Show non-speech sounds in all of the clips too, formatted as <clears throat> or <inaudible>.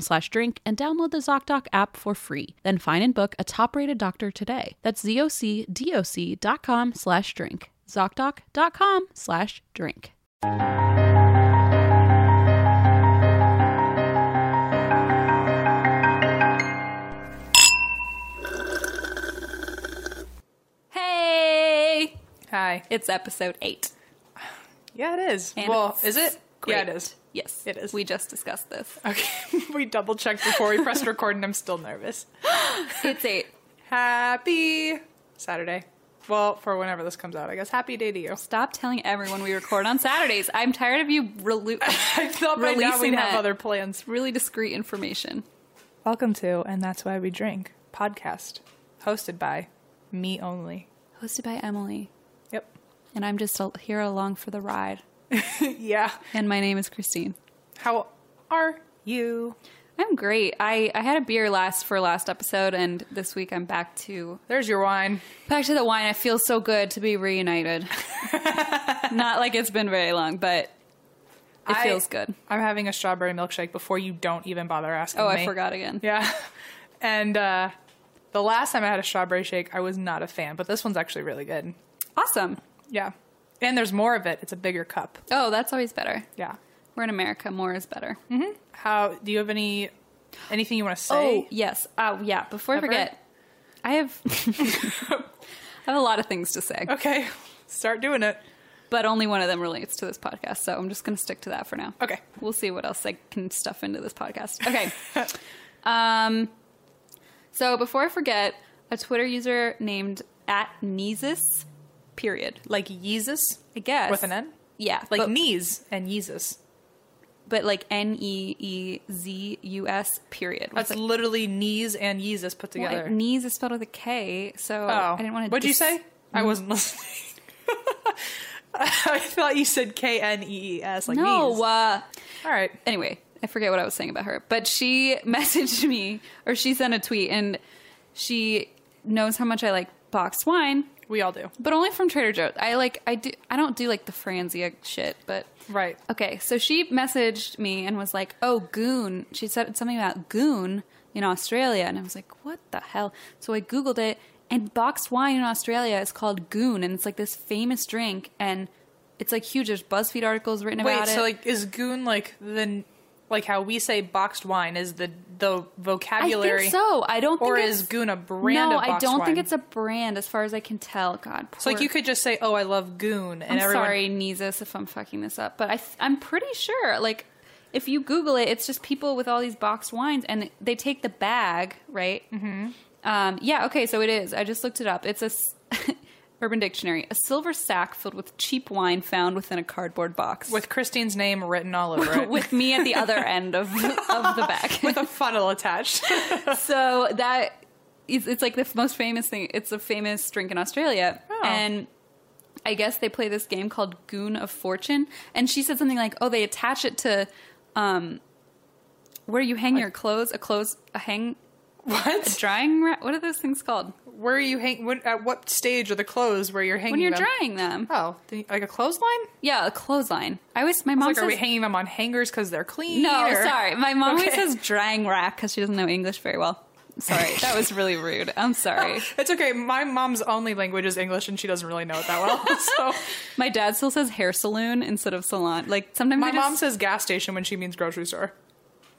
slash drink and download the ZocDoc app for free. Then find and book a top-rated doctor today. That's zocdoc.com slash drink. ZocDoc.com slash drink. Hey! Hi. It's episode eight. Yeah, it is. And well, is it? Yeah, it great. is. Yes, It is. We just discussed this. Okay. <laughs> we double checked before we pressed record, and I'm still nervous. <gasps> It's eight. Happy Saturday. Well, for whenever this comes out, I guess. Happy day to you. Stop telling everyone we record on Saturdays. I'm tired of you relu- <laughs> I thought by now Releasing we'd have that. other plans. really discreet information. Welcome to And That's Why We Drink podcast, hosted by me only. Hosted by Emily, Yep. and I'm just al- here along for the ride. <laughs> yeah. And my name is Christine. How are you? I'm great. I, I had a beer last for last episode, and this week I'm back to There's your wine. back to the wine. It feels so good to be reunited. <laughs> Not like it's been very long, but it I- feels good. I'm having a strawberry milkshake before you don't even bother asking Oh, me. I forgot again. Yeah. <laughs> And uh, the last time I had a strawberry shake, I was not a fan, but this one's actually really good. Awesome. Yeah. And there's more of it. It's a bigger cup. Oh, that's always better. Yeah. We're in America. More is better. How do you have any anything you want to say? Oh yes. Uh, yeah. Before Ever? I forget, I have <laughs> I have a lot of things to say, Okay. Start doing it. but only one of them relates to this podcast. So I'm just going to stick to that for now. Okay. We'll see what else I can stuff into this podcast. <laughs> Okay. um. So before I forget, a Twitter user named at Neezus, period. Like Yeezus I guess with an N? Yeah, Like but, knees and Yeezus. but like N E E Z U S, period. That's it- literally knees and Yeezus put well, together. Knees is spelled with a K, so oh. I didn't want to. What'd you say? I wasn't listening. <laughs> I thought you said K N E E S like no. knees. Uh, All right. anyway, I forget what I was saying about her, but she <laughs> messaged me or she sent a tweet and she knows how much I like boxed wine, We all do. but only from Trader Joe's. I like I do I don't do like the Franzia shit, but Right. okay. So she messaged me and was like, "Oh, goon." She said something about goon in Australia, and I was like, "What the hell?" So I googled it, and boxed wine in Australia is called goon, and it's like this famous drink, and it's like huge. There's BuzzFeed articles written Wait, about it. so like is goon like the like how we say boxed wine is the the I vocabulary think so. I don't or think is it's, goon a brand No, I don't think it's a brand as far as I can tell. God, So like you could just say, "Oh, I love goon," and I'm everyone. sorry, Neezus, if I'm fucking this up, but I I'm pretty sure. Like, if you Google it, it's just people with all these boxed wines, and they take the bag, right? Mm-hmm. Um, yeah, okay, so it is. I just looked it up. It's a <laughs> Urban Dictionary, a silver sack filled with cheap wine found within a cardboard box. With Christine's name written all over it. <laughs> with me at the other <laughs> end of of the back. with a funnel attached. <laughs> so that it's, it's like the most famous thing. It's a famous drink in Australia, Oh. and I guess they play this game called Goon of Fortune. And she said something like, "Oh, they attach it to um, where you hang your clothes, a clothes, a hang, a drying rack. What are those things called Where are you hang? When, at what stage are the clothes where you're hanging them? when you're them? drying them? Oh, the, like a clothesline? Yeah, a clothesline. I always my mom Like, says are we hanging them on hangers because they're clean? no. or- Sorry, my mom always says drying rack because she doesn't know English very well. Sorry, that was really rude. I'm <laughs> oh, sorry. It's okay. My mom's only language is English, and she doesn't really know it that well. <laughs> so My dad still says hair saloon instead of salon. Like sometimes my I just, mom says gas station when she means grocery store.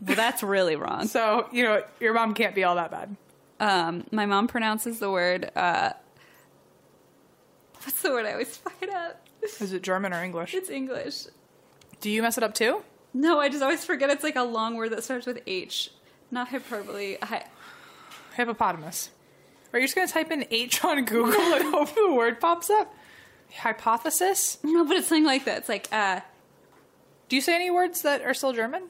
well, that's really wrong. So you know your mom can't be all that bad. Um, my mom pronounces the word. Uh, what's the word? I always fuck it up. Is it German or English? It's English. Do you mess it up too? No, I just always forget. It's like a long word that starts with H, not hyperbole. Hi- Hippopotamus. Are you just gonna type in H on Google and <laughs> hope the word pops up? Hypothesis. no, but it's something like that. It's like uh, Do you say any words that are still German?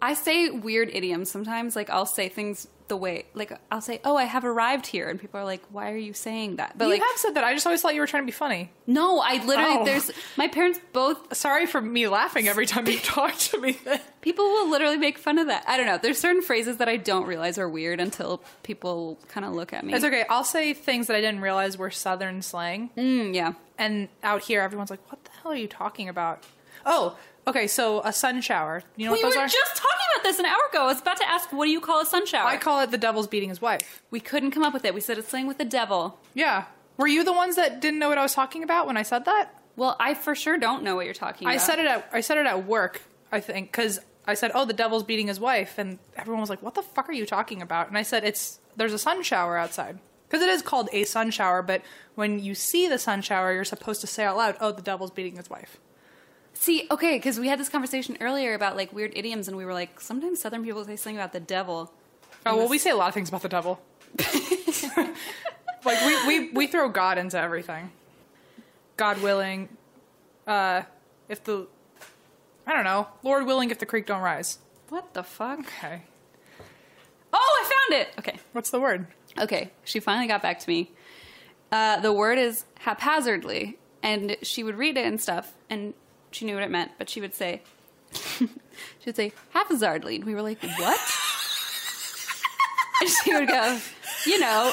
I say weird idioms sometimes. Like I'll say things the way, like I'll say, "Oh, I have arrived here," and people are like, "Why are you saying that?" But you like, have said that. I just always thought you were trying to be funny. no, I literally Oh. there's my parents both Sorry for me laughing every time you <laughs> talk to me. People will literally make fun of that. I don't know. There's certain phrases that I don't realize are weird until people kind of look at me. It's okay. I'll say things that I didn't realize were Southern slang. Mm, yeah. And out here, everyone's like, what the hell are you talking about? Oh, okay. So a sun shower. You know We what were those are? just talking about this an hour ago. I was about to ask, what do you call a sun shower? I call it the devil's beating his wife. we couldn't come up with it. We said it's slang with the devil. Yeah. Were you the ones that didn't know what I was talking about when I said that? Well, I for sure don't know what you're talking about. I said it at I said it at work. I think because I said, "Oh, the devil's beating his wife," and everyone was like, "What the fuck are you talking about?" And I said, "It's there's a sun shower outside." Because it is called a sun shower, but when you see the sun shower, you're supposed to say out loud, "Oh, the devil's beating his wife." See, okay, because we had this conversation earlier about like weird idioms, and we were like, sometimes Southern people say something about the devil. Oh well, we say a lot of things about the devil. <laughs> like we, we we throw God into everything. God willing, uh, if the I don't know, Lord willing, if the creek don't rise. What the fuck? Okay, Oh, I found it. Okay. what's the word? Okay, she finally got back to me. Uh, the word is haphazardly, and she would read it and stuff, and she knew what it meant, but she would say, <laughs> she would say haphazardly, and we were like, what? and she would go, you know,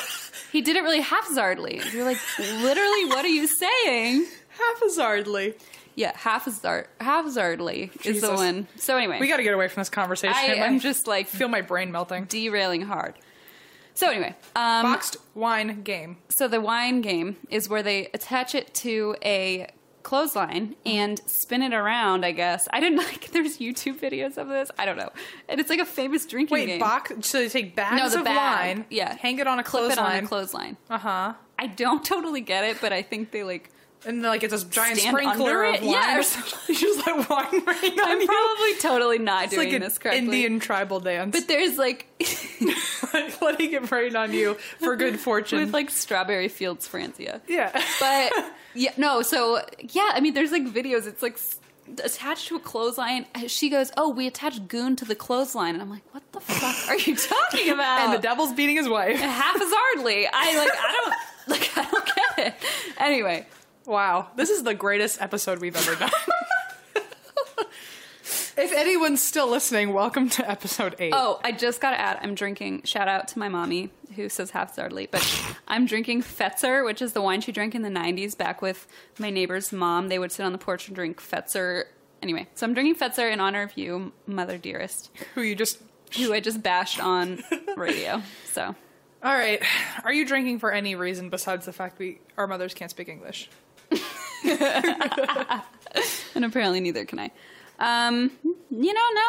he did it really haphazardly. And we were like, literally, what are you saying? Haphazardly. Yeah, haphazard, haphazardly is the Jesus. one. So anyway, We got to get away from this conversation. I am just like <laughs> feel my brain melting. derailing hard. So anyway, um, Boxed wine game. So the wine game is where they attach it to a clothesline and spin it around. I guess I didn't <laughs> like. There's YouTube videos of this. I don't know, and it's like a famous drinking Wait, game. box. So they take bags no, the of bag. wine. Yeah, Hang it on a clip it on clothesline. a clothesline. uh huh. I don't <laughs> totally get it, but I think they like. And like it's a giant sprinkler of wine. Yeah, or something. <laughs> just let wine rain I'm you. probably totally not It's doing like this correctly. Indian tribal dance. but there's like like letting it rain on you for good fortune. with like strawberry fields Franzia. yeah. but yeah, no. So yeah, I mean, there's like videos. It's like attached to a clothesline. Uh, she goes, "Oh, we attached goon to the clothesline," and I'm like, "What the fuck are you <laughs> talking about?" <laughs> and the devil's beating his wife. <laughs> half haphazardly. I like. I don't like. I don't get it. Anyway, Wow, this is the greatest episode we've ever done. If anyone's still listening, welcome to episode eight. oh, I just got to add. I'm drinking. Shout out to my mommy who says haphazardly, but I'm drinking Fetzer, which is the wine she drank in the '90s. Back with my neighbor's mom, they would sit on the porch and drink Fetzer. Anyway, so I'm drinking Fetzer in honor of you, mother dearest. who you just. who I just bashed on radio. So All right. Are you drinking for any reason besides the fact we our mothers can't speak English? <laughs> and apparently neither can I. Um, you know, no,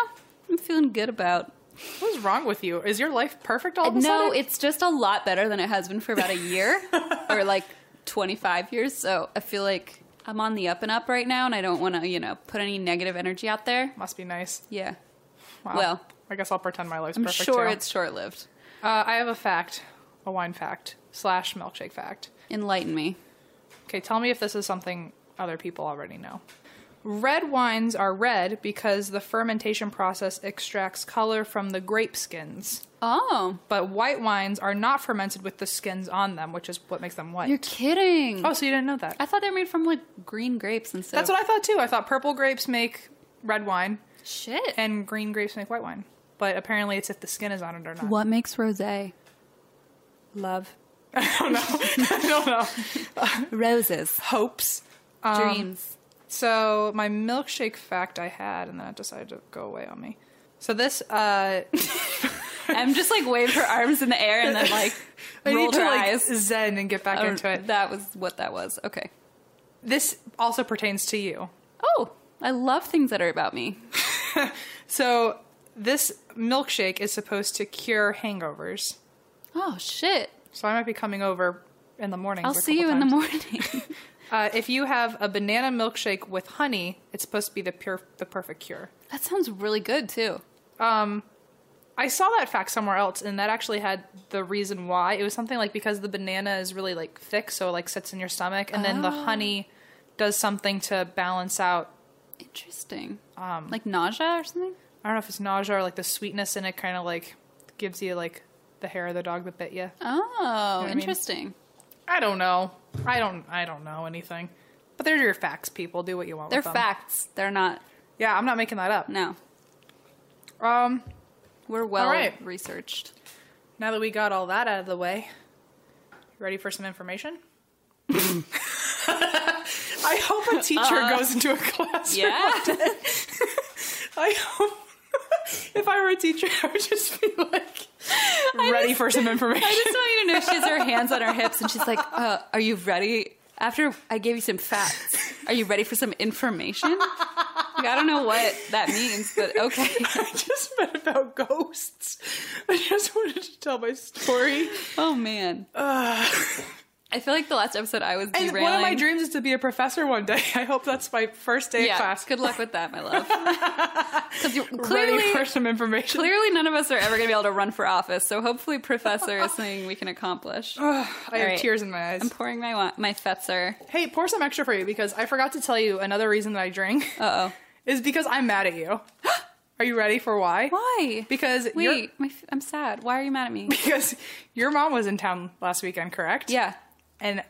I'm feeling good about. What is wrong with you? Is your life perfect all of a No, sudden? it's just a lot better than it has been for about a year <laughs> or like 25 years. So I feel like I'm on the up and up right now, and I don't want to, you know, put any negative energy out there. must be nice. Yeah, Wow. Well, I guess I'll pretend my life's I'm perfect sure too. it's short lived. Uh, I have a fact. a wine fact slash milkshake fact. Enlighten me. Okay, tell me if this is something other people already know. Red wines are red because the fermentation process extracts color from the grape skins. Oh, But white wines are not fermented with the skins on them, which is what makes them white. you're kidding. oh, so you didn't know that? I thought they were made from like green grapes instead. That's what I thought too. I thought purple grapes make red wine Shit. and green grapes make white wine. But apparently it's if the skin is on it or not. what makes rosé? Love. <laughs> I don't know. <laughs> I don't know. <laughs> Roses. Hopes. Um, Dreams. So my milkshake fact I had, and then it decided to go away on me. So this, uh, <laughs> I'm just like waved her arms in the air and then like <laughs> I need to her like eyes. zen and get back Oh, into it. That was what that was. Okay. This also pertains to you. Oh, I love things that are about me. <laughs> So this milkshake is supposed to cure hangovers. Oh shit. So I might be coming over in the morning. I'll see you in the morning. Uh, if you have a banana milkshake with honey, it's supposed to be the pure, the perfect cure. that sounds really good too. I saw that fact somewhere else, and that actually had the reason why. It was something like because the banana is really like thick, so it like sits in your stomach, and then the honey does something to balance out. Interesting. Um, like nausea or something? I don't know if it's nausea or like the sweetness in it, kind of like gives you like the hair of the dog that bit you. Oh, I mean? interesting. I don't know. I don't. I don't know anything. But they're your facts, people. Do what you want. They're with them. facts. They're not. Yeah, I'm not making that up. No. Um, We're well right. researched. now that we got all that out of the way, ready for some information? <laughs> I hope a teacher goes into a classroom. Yeah. <laughs> I hope. <laughs> if I were a teacher, I would just be like, <laughs> ready for some information. <laughs> I just want you to know she has her hands on her hips and she's like, uh, "Are you ready?" After I gave you some facts, are you ready for some information? Like, I don't know what that means, but okay. <laughs> I just meant about ghosts. I just wanted to tell my story. Oh man. I feel like the last episode I was And one of my dreams is to be a professor one day. <laughs> I hope that's my first day yeah, of class. good luck with that, my love. <laughs> Because you're Ready clearly, for some information. clearly none of us are ever going to be able to run for office. So hopefully, professor is something we can accomplish. <sighs> I have right. tears in my eyes. I'm pouring my my Fetzer. Hey, pour some extra for you because I forgot to tell you another reason that I drink <laughs> Uh oh. is because I'm mad at you. <gasps> Are you ready for why? Why? Because wait, my, f- I'm sad. Why are you mad at me? because your mom was in town last weekend, correct? Yeah. And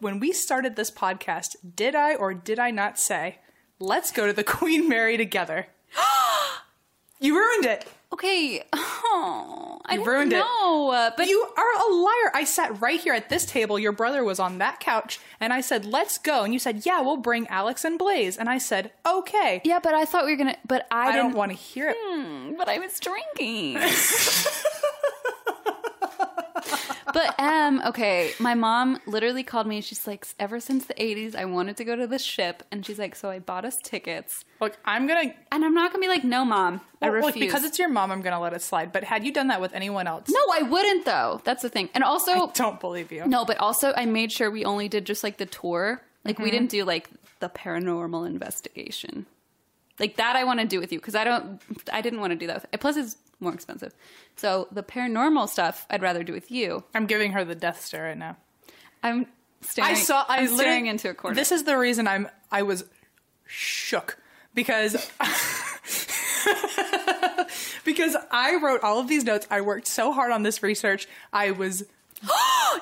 when we started this podcast, did I or did I not say, let's go to the <laughs> Queen Mary together? <gasps> you ruined it. Okay. <laughs> Oh, I You didn't ruined it. know, uh, But you are a liar. I sat right here at this table. Your brother was on that couch, and I said, "Let's go." And you said, "Yeah, we'll bring Alex and Blaze." And I said, "Okay." yeah, but I thought we were gonna. But I, I didn't. don't want to hear it. Hmm, but I was drinking. <laughs> but um, okay. My mom literally called me. She's like, ever since the '80s, I wanted to go to the ship, and she's like, so I bought us tickets. Look, I'm gonna. And I'm not gonna be like, no, mom, I refuse. look, because it's your mom, I'm gonna let it slide. But had you done that with anyone else, no, I wouldn't though. That's the thing. And also, don't believe you. No, but also I made sure we only did just like the tour. Like Mm-hmm. we didn't do like the paranormal investigation. Like that I want to do with you because I don't I didn't want to do that. With, plus it's more expensive. So the paranormal stuff I'd rather do with you. I'm giving her the death stare right now. I'm staring I saw. I I'm staring into a corner. This is the reason I'm. I was shook because <laughs> because I wrote all of these notes. I worked so hard on this research. I was. <gasps>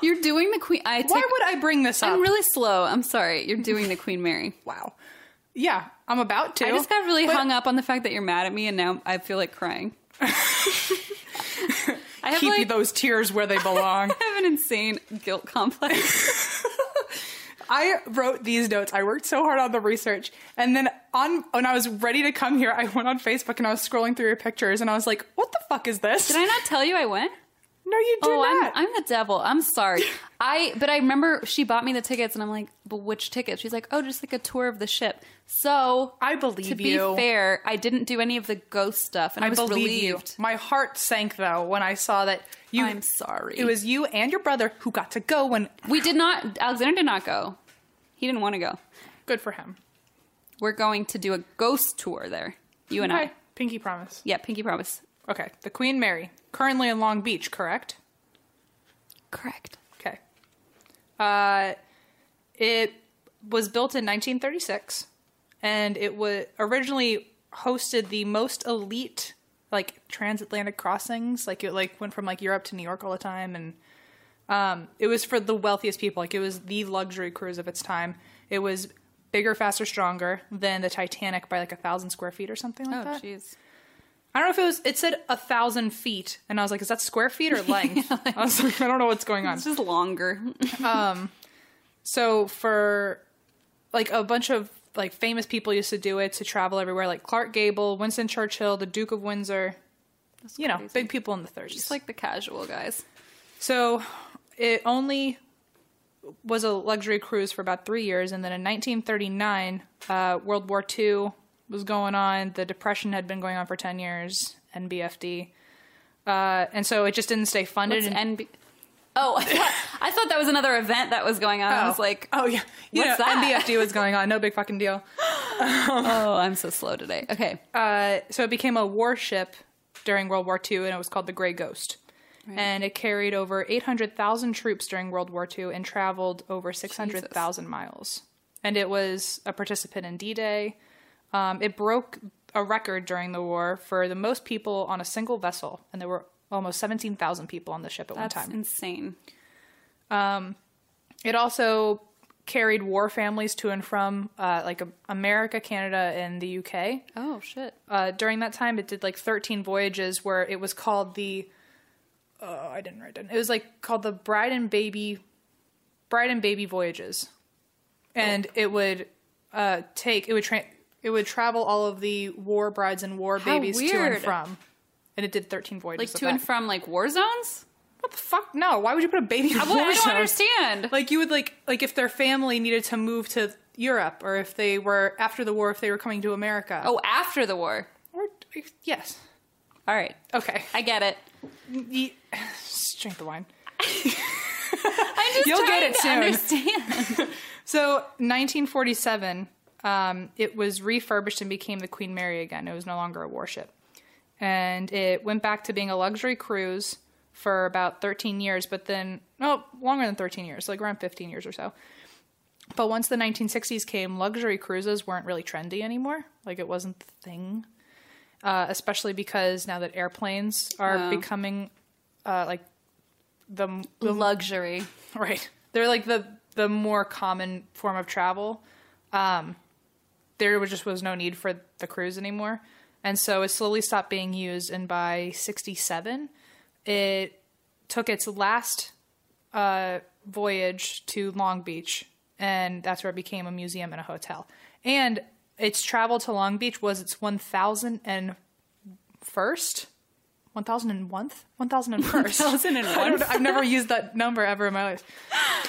You're doing the Queen I take, Why would I bring this up? I'm really slow. I'm sorry. You're doing the Queen Mary. wow. Yeah, I'm about to. I just got really But- hung up on the fact that you're mad at me and now I feel like crying. <laughs> I have Keep like those tears where they belong. <laughs> I have an insane guilt complex. <laughs> I wrote these notes. I worked so hard on the research, and then on when I was ready to come here, I went on Facebook and I was scrolling through your pictures, and I was like, "What the fuck is this?" Did I not tell you I went? No, you did Oh, not. I'm, I'm the devil. I'm sorry. I but I remember she bought me the tickets, and I'm like, but which tickets? She's like, oh, just like a tour of the ship. So I believe to be you. fair, I didn't do any of the ghost stuff, and I, I was believe relieved. you. My heart sank though when I saw that you. I'm sorry. It was you and your brother who got to go. When we did not. Alexander did not go. He didn't want to go. good for him. We're going to do a ghost tour there. You and I. Pinky promise. Yeah, Pinky promise. Okay, the Queen Mary, currently in Long Beach, correct? Correct. Okay. Uh, it was built in 1936, and it was originally hosted the most elite like transatlantic crossings. Like it like went from like Europe to New York all the time, and um, it was for the wealthiest people. Like it was the luxury cruise of its time. It was bigger, faster, stronger than the Titanic by like a thousand square feet or something like Oh, that. Oh, jeez. I don't know if it was. It said a thousand feet, and I was like, "Is that square feet or length?" <laughs> I was like, "I don't know what's going on." This is longer. <laughs> So for like a bunch of like famous people used to do it to travel everywhere, like Clark Gable, Winston Churchill, the Duke of Windsor. you know, crazy. big people in the 30s. Just like the casual guys. So it only was a luxury cruise for about three years, and then in 1939, uh, World War II was going on. The Depression had been going on for 10 years. NBFD, uh, and so it just didn't stay funded. And- NB? Oh, <laughs> I thought, I thought that was another event that was going on. I was Oh. like, oh yeah, you what's know, that? NBFD was going on. No big fucking deal. <laughs> oh, I'm so slow today. Okay. Uh, so it became a warship during World War II, and it was called the Grey Ghost. And it carried over 800,000 troops during World War II and traveled over 600,000 miles. And it was a participant in D Day. Um, it broke a record during the war for the most people on a single vessel, and there were almost 17,000 people on the ship at That's one time. That's insane. It also carried war families to and from uh, like America, Canada, and the UK. Oh, shit. uh, during that time, it did like 13 voyages where it was called the. Uh, I didn't write it. Down. It was like called the Bride and Baby, Bride and Baby voyages, and it would uh, take it would tra- it would travel all of the war brides and war How babies to and from, and it did 13 voyages. Like to and from like war zones? What the fuck? No, why would you put a baby in a war I don't zone? understand. Like you would like like if their family needed to move to Europe, or if they were after the war, if they were coming to America. Oh, after the war. or yes. All right. Okay. I get it. Ye- Just <sighs> drink the wine. <laughs> I'm just You'll trying get it to soon. understand. <laughs> So, 1947, um, it was refurbished and became the Queen Mary again. It was no longer a warship. And it went back to being a luxury cruise for about 13 years, but then, no, longer than 13 years, like around 15 years or so. But once the 1960s came, luxury cruises weren't really trendy anymore. Like, it wasn't the thing. Uh, especially because now that airplanes are Oh. becoming uh, like the, the Luxury. <laughs> Right. They're like the the more common form of travel. Um, there was just was no need for the cruise anymore, and so it slowly stopped being used. And by '67, it took its last uh, voyage to Long Beach, and that's where it became a museum and a hotel. And its travel to Long Beach was its 1001st, 1001th, 1001st. 1001st. I don't know. I've never used that number ever in my life.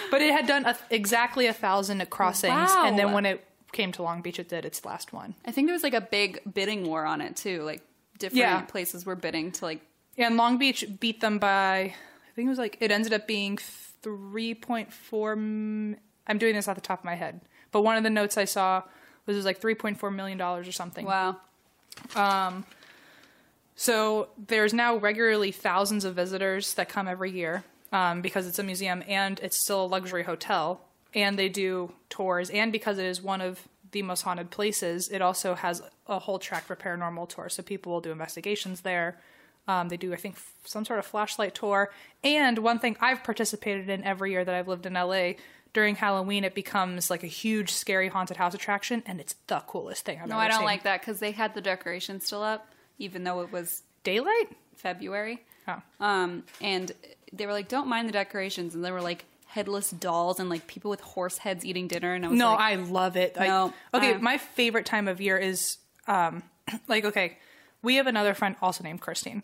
But it had done a, exactly a thousand crossings, Wow. and then when it came to Long Beach, it did its last one. I think there was like a big bidding war on it too. Like different Yeah. places were bidding to like Yeah, And Long Beach beat them by, I think it was like, it ended up being 3.4. I'm doing this off the top of my head. But one of the notes I saw was it was like $3.4 million or something. wow. Um, So there's now regularly thousands of visitors that come every year um, because it's a museum and it's still a luxury hotel. And they do tours. And because it is one of the most haunted places, it also has a whole track for paranormal tours. So people will do investigations there. Um, they do, I think, f- some sort of flashlight tour. And one thing I've participated in every year that I've lived in LA during Halloween, it becomes like a huge, scary haunted house attraction, and it's the coolest thing I've No, ever I don't seen. like that because they had the decorations still up, even though it was daylight. February. Oh. Um, and they were like, "Don't mind the decorations," and they were like headless dolls and like people with horse heads eating dinner. And I was like, No, like, I love it. I- No, okay, uh. my favorite time of year is um <clears throat> like okay, we have another friend also named Christine.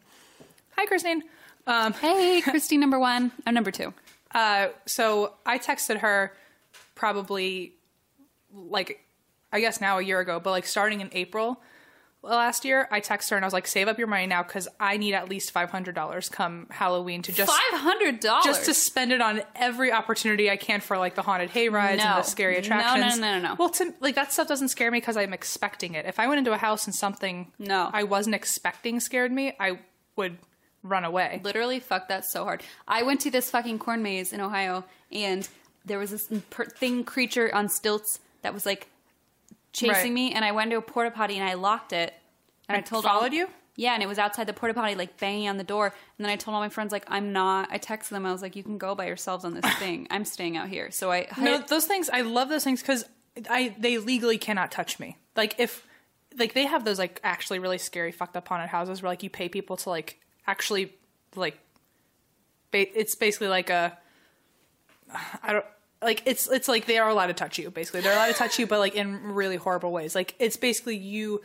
Hi Christine. Um <laughs> "Hey, Christine, number one. I'm number two. uh so I texted her probably like I guess now a year ago, but like starting in April last year, I texted her and I was like, save up your money now because I need at least five hundred dollars come Halloween to just Five hundred dollars just to spend it on every opportunity I can for like the haunted hay rides and the scary attractions." No, no, no, no, no. Well, to, like that stuff doesn't scare me because I'm expecting it. If I went into a house and something No. I wasn't expecting scared me, I would run away. literally fucked that so hard. I went to this fucking corn maze in Ohio, and there was this per- thing creature on stilts that was like chasing Right. me, and I went to a porta potty and I locked it. And I It told all- followed you? Yeah, and it was outside the porta potty, like banging on the door. And then I told all my friends, like, I'm not. I texted them. I was like, you can go by yourselves on this <laughs> thing. I'm staying out here. So I No, hid- those things I love those things because I they legally cannot touch me. Like if like they have those like actually really scary fucked up haunted houses where like you pay people to like actually like ba- it's basically like a I don't like it's it's like they are allowed to touch you basically. They're allowed to touch you but like in really horrible ways. Like it's basically you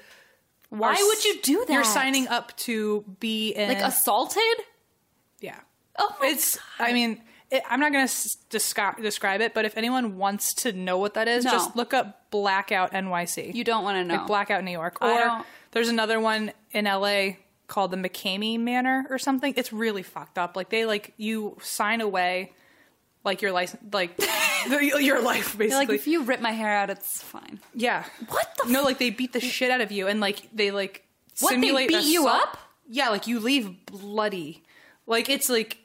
Why are would you do that? you're signing up to be in like assaulted. yeah. Oh it's i mean it, i'm not going to descri- describe it but if anyone wants to know what that is No. just look up blackout nyc You don't want to know. like blackout new york. Or there's another one in la called the McKamey Manor or something. It's really fucked up. Like they like you sign away like your license like <laughs> <laughs> your life basically You're like, if you rip my hair out, it's fine. yeah. What the no like they beat the shit out of you and like they like What, they simulate beat you up? yeah like you leave bloody. Like it's like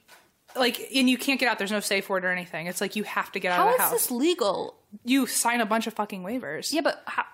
like and you can't get out. There's no safe word or anything. It's like you have to get out How of the house this legal? you sign a bunch of fucking waivers. Yeah, but how,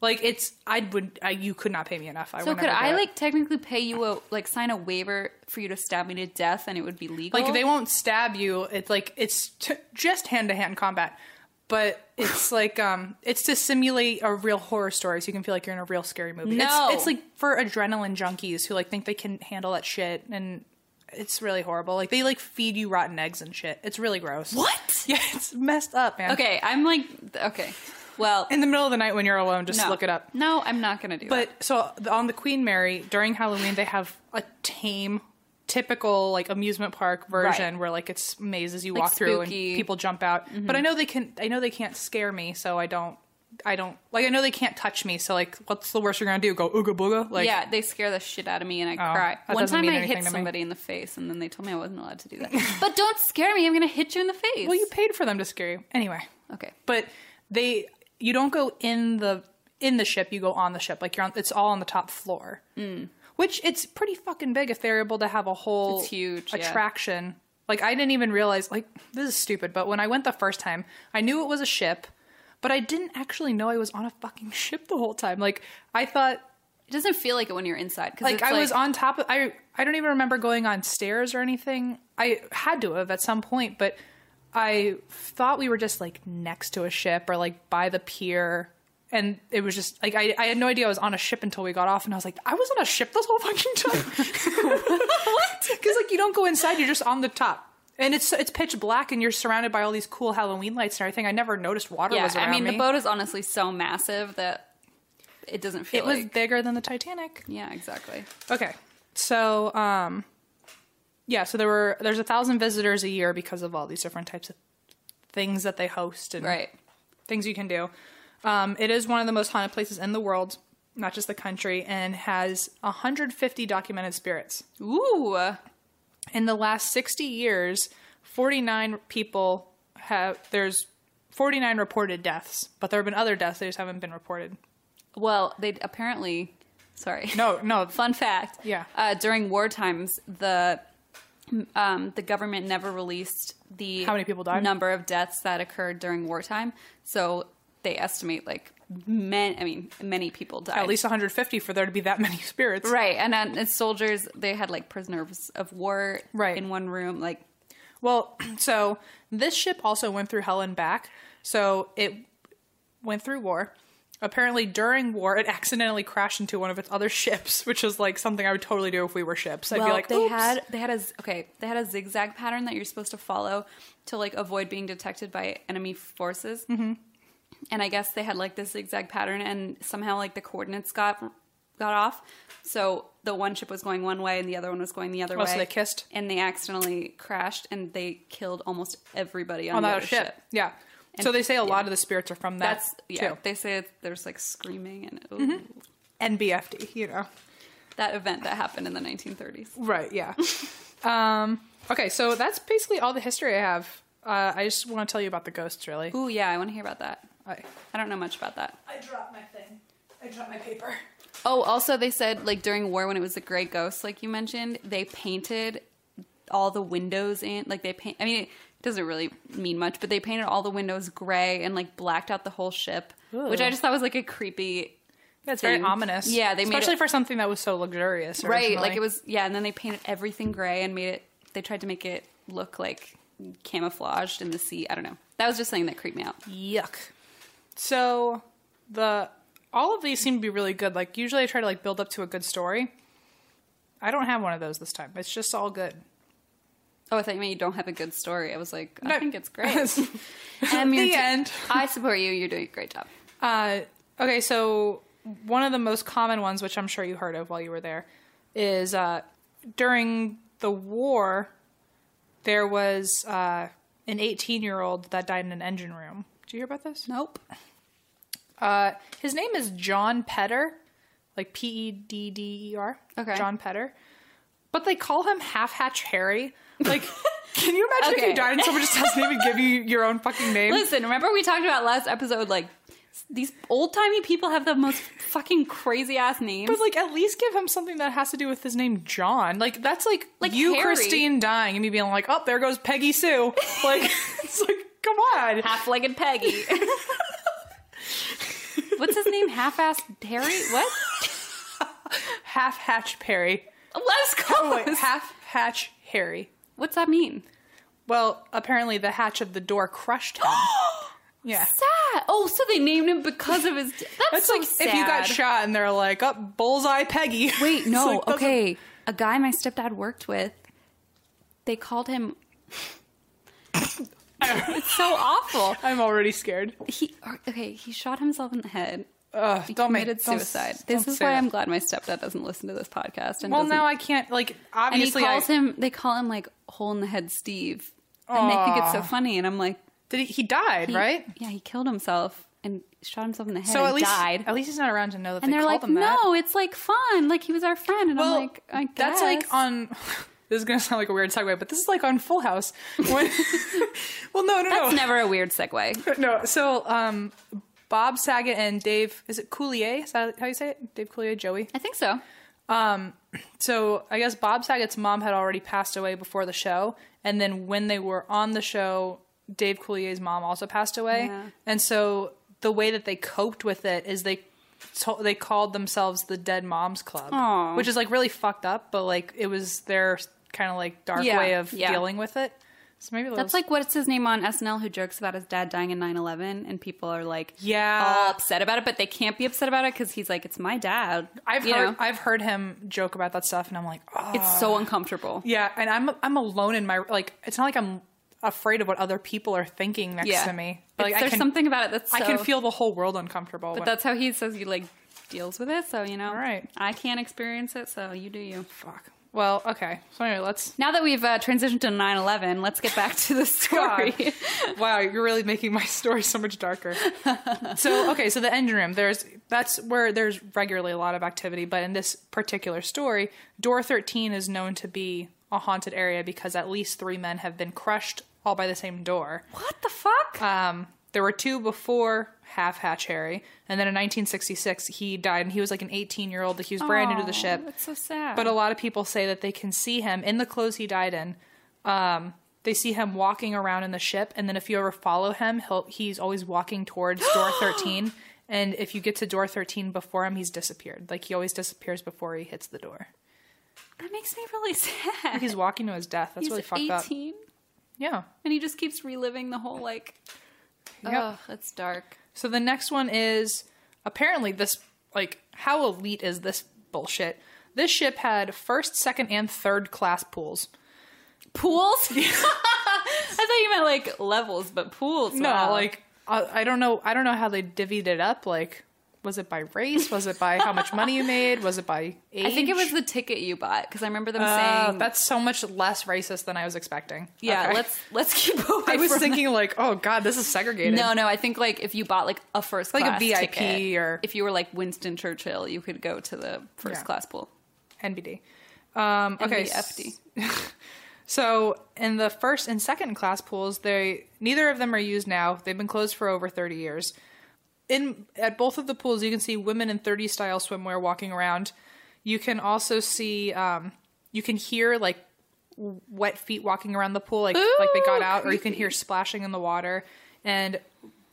like it's i would I, you could not pay me enough. I so could I like technically pay you a like sign a waiver for you to stab me to death and it would be legal? like they won't stab you. It's like it's t- just hand-to-hand combat. But it's <sighs> like um it's to simulate a real horror story so you can feel like you're in a real scary movie. No. it's, it's like for adrenaline junkies who like think they can handle that shit and it's really horrible. Like they like feed you rotten eggs and shit. It's really gross. What? <laughs> yeah it's messed up man. Okay, I'm like okay. Well, in the middle of the night when you're alone just no. look it up No, I'm not gonna do But that. But so on the Queen Mary during Halloween, they have a tame, typical like amusement park version Right. where like it's mazes you Like walk through and. Mm-hmm. people jump out. But I know they can. I know they can't scare me, so I don't. I don't like. I know they can't touch me, so like, what's the worst you're gonna do? Go ooga booga? Like, yeah, they scare the shit out of me and I Oh, cry. One time I hit to me. somebody in the face and then they told me I wasn't allowed to do that. <laughs> but don't scare me, I'm gonna hit you in the face. Well, you paid for them to scare you anyway. Okay. But they, you don't go in the in the ship. You go on the ship. Like you're on. It's all on the top floor. Mm. Which it's pretty fucking big if they're able to have a whole It's huge, yeah. attraction. Like I didn't even realize. Like this is stupid. But when I went the first time, I knew it was a ship, but I didn't actually know I was on a fucking ship the whole time. Like I thought. It doesn't feel like it when you're inside. Like I was on top of I I don't even remember going on stairs or anything. I had to have at some point, but I thought we were just like next to a ship or like by the pier. And it was just like I, I had no idea I was on a ship until we got off, and I was like, I was on a ship this whole fucking time. <laughs> what? Because like you don't go inside, you're just on the top, and it's it's pitch black, and you're surrounded by all these cool Halloween lights and everything. I never noticed water Yeah, was around I mean me. the boat is honestly so massive that it doesn't feel it was bigger than the Titanic. Yeah, exactly. Okay. So, um, yeah, so there were there's a thousand visitors a year because of all these different types of things that they host and Right. things you can do. Um, it is one of the most haunted places in the world, not just the country, and has 150 documented spirits. Ooh. In the last 60 years, 49 people have there's 49 reported deaths, but there have been other deaths they just haven't been reported. Well, they apparently sorry. No, no, <laughs> Fun fact. Yeah. Uh, during war times, the um, the government never released the How many people died? number of deaths that occurred during wartime. So they estimate like men. I mean, many people died. at least 150 for there to be that <laughs> many spirits. right. And then as soldiers, they had like prisoners of war Right. in one room. Like Well, <clears throat> so this ship also went through hell and back. So it went through war. Apparently, during war, it accidentally crashed into one of its other ships, which is like something I would totally do if we were ships. I'd well, be like, they had they had a okay they had a zigzag pattern that you're supposed to follow to like avoid being detected by enemy forces. Mm-hmm. And I guess they had like this zigzag pattern, and somehow like the coordinates got got off. So the one ship was going one way, and the other one was going the other Oh, way. so they kissed? and they accidentally crashed, and they killed almost everybody on, on the that other ship. ship. Yeah. And- so they say a lot of the spirits are from that That's yeah. too. They say there's like screaming and ooh, Mm-hmm. NBFD, you know. that event that happened in the 1930s. Right, yeah. <laughs> um, okay, so that's basically all the history I have. Uh, I just want to tell you about the ghosts, really. Oh yeah, I want to hear about that. I, I don't know much about that. I dropped my thing. I dropped my paper. Oh, also they said like during war when it was the gray ghost, like you mentioned, they painted all the windows in like they paint. I mean, it doesn't really mean much, but they painted all the windows gray and like blacked out the whole ship, which I just thought was like a creepy. That's very ominous. Yeah, they made especially it- for something that was so luxurious. Right, like it was. Yeah, and then they painted everything gray and made it. They tried to make it look like camouflaged in the sea. I don't know. That was just something that creeped me out. Yuck. So the all of these seem to be really good. Like usually I try to like build up to a good story. I don't have one of those this time. It's just all good. Oh, I thought you meant you don't have a good story. I was like, I No. think it's great. and <laughs> The end. I support you. You're doing a great job. Uh, okay, so one of the most common ones, which I'm sure you heard of while you were there, is uh, during the war, there was uh, an 18 year old that died in an engine room. Did you hear about this? Nope. Uh, his name is John Pedder, like P E D D E R. Okay. John Pedder. But they call him Half Hatch Harry. Like, <laughs> can you imagine if Okay. you died and someone just doesn't even give you your own fucking name? Listen, remember we talked about last episode, like, these old timey people have the most fucking crazy ass names. But like, at least give him something that has to do with his name, John. Like, that's like, Like you, Harry. Christine, dying and me being like, "Oh, there goes Peggy Sue." <laughs> Like, it's like, come on. Half legged Peggy. <laughs> What's his name? Half assed Harry? What? Half Hatch Perry. Let's go. Oh wait, Half Hatch Harry. What's that mean? Well, apparently the hatch of the door crushed him. <gasps> yeah. Sad. Oh, so they named him because of his. That's, That's so like if you got shot and they're like, "Up, oh, bullseye, Peggy." <laughs> Wait, no. like, okay. A guy my stepdad worked with, they called him. <laughs> it's so awful. I'm already scared. He okay. He shot himself in the head. Ugh, He don't make committed don't- suicide. don't this is why. I'm glad my stepdad doesn't listen to this podcast. And Well, now I can't. Like, obviously. and he calls I, him. They call him like hole in the head Steve, and they think it's so funny. And I'm like, did he, he died, he- right? Yeah, he killed himself and shot himself in the head. So and at least, died. at least he's not around to know that and they they're like, him that. no, it's like fun. Like he was our friend. And Well, I'm like, I guess. that's like on. <laughs> This is gonna sound like a weird segue, but this is like on Full House. When, <laughs> <laughs> well, no, no, no. That's no, never a weird segue. no. So, um, Bob Saget and Dave, is it Coulier? Is that how you say it? Dave Coulier, Joey. I think so. Um, so I guess Bob Saget's mom had already passed away before the show, and then when they were on the show, Dave Coulier's mom also passed away, Yeah. and so the way that they coped with it is they to- they called themselves the Dead Moms Club, Aw. which is like really fucked up, but like it was their kind of like dark Yeah, way of yeah. dealing with it. So maybe That's like what's his name on SNL who jokes about his dad dying in 9/11 and people are like Yeah. all upset about it but they can't be upset about it cuz he's like it's my dad. I've you heard know? I've heard him joke about that stuff, and I'm like, oh, it's so uncomfortable. yeah, and I'm I'm alone in my like. It's not like I'm afraid of what other people are thinking next Yeah. to me. But Like there's can, something about it that's I can feel the whole world uncomfortable. but when- that's how he says he like deals with it, so you know. Right. I can't experience it, so you do you. fuck. Well, okay. So anyway, let's. Now that we've uh, transitioned to 9/11, let's get back to the <laughs> story. <laughs> wow, you're really making my story so much darker. so okay, so the engine room. There's that's where there's regularly a lot of activity, but in this particular story, door 13 is known to be a haunted area because at least three men have been crushed all by the same door. what the fuck? Um, there were two before Half Hatch Harry, and then in 1966 he died, and he was like an 18 year old. That he was brand new to the ship. That's so sad. But a lot of people say that they can see him in the clothes he died in. Um, they see him walking around in the ship, and then if you ever follow him, he'll he's always walking towards <gasps> door 13. And if you get to door 13 before him, he's disappeared. Like he always disappears before he hits the door. that makes me really sad. He's walking to his death. That's He's really fucked up. 18 Yeah. and he just keeps reliving the whole like Yep. Ugh, that's dark. So the next one is apparently this like how elite is this bullshit? This ship had first, second, and third class pools. Pools? <laughs> I thought you meant like levels, but pools. No, wow. like I, I don't know. I don't know how they divvied it up. Like, was it by race? Was it by how much money you made? Was it by age? <laughs> I think it was the ticket you bought because I remember them Uh, saying that's so much less racist than I was expecting. Yeah, Okay. let's let's keep <laughs> away I was thinking like, oh god, this is segregated. No, no, I think like if you bought like a first Like a VIP ticket, or- if you were like Winston Churchill, you could go to the first Yeah. class pool. NBD. Um, okay, NBFD. <laughs> So in the first and second class pools, they neither of them are used now. They've been closed for over thirty years. In at both of the pools, you can see women in 30 style swimwear walking around. You can also see, um, you can hear like wet feet walking around the pool, like like they got Ooh, out, or you can hear splashing in the water. And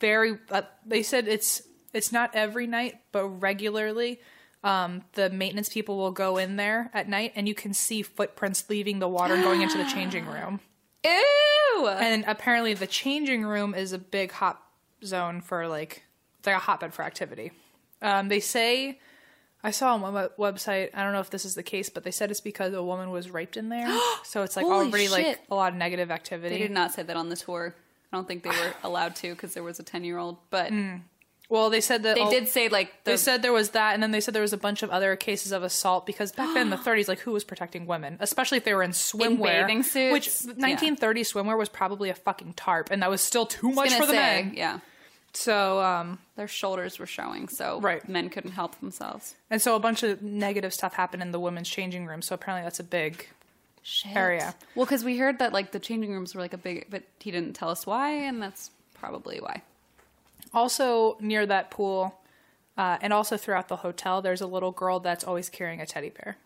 very, uh, they said it's it's not every night, but regularly. Um, the maintenance people will go in there at night, and you can see footprints leaving the water and going into the changing room. <gasps> Ew. And apparently, the changing room is a big hot zone for like it's like a hotbed for activity. Um, they say I saw on one website. I don't know if this is the case, but they said it's because a woman was raped in there, <gasps> so it's like Holy already like shit. a lot of negative activity. they did not say that on the tour. I don't think they were <sighs> allowed to because there was a 10 year old, but Well, they said that they all- did say like the They said there was that, and then they said there was a bunch of other cases of assault because back then in the <gasps> 30s, like who was protecting women, especially if they were in swimwear, bathing suits? which Yeah. 1930 swimwear was probably a fucking tarp, and that was still too much gonna for the say, men. Yeah. So, um, Their shoulders were showing, so Right. men couldn't help themselves. and so a bunch of negative stuff happened in the women's changing room. So apparently that's a big area. Well, because we heard that like the changing rooms were like a big, but he didn't tell us why, and that's probably why. Also near that pool, uh, and also throughout the hotel, there's a little girl that's always carrying a teddy bear.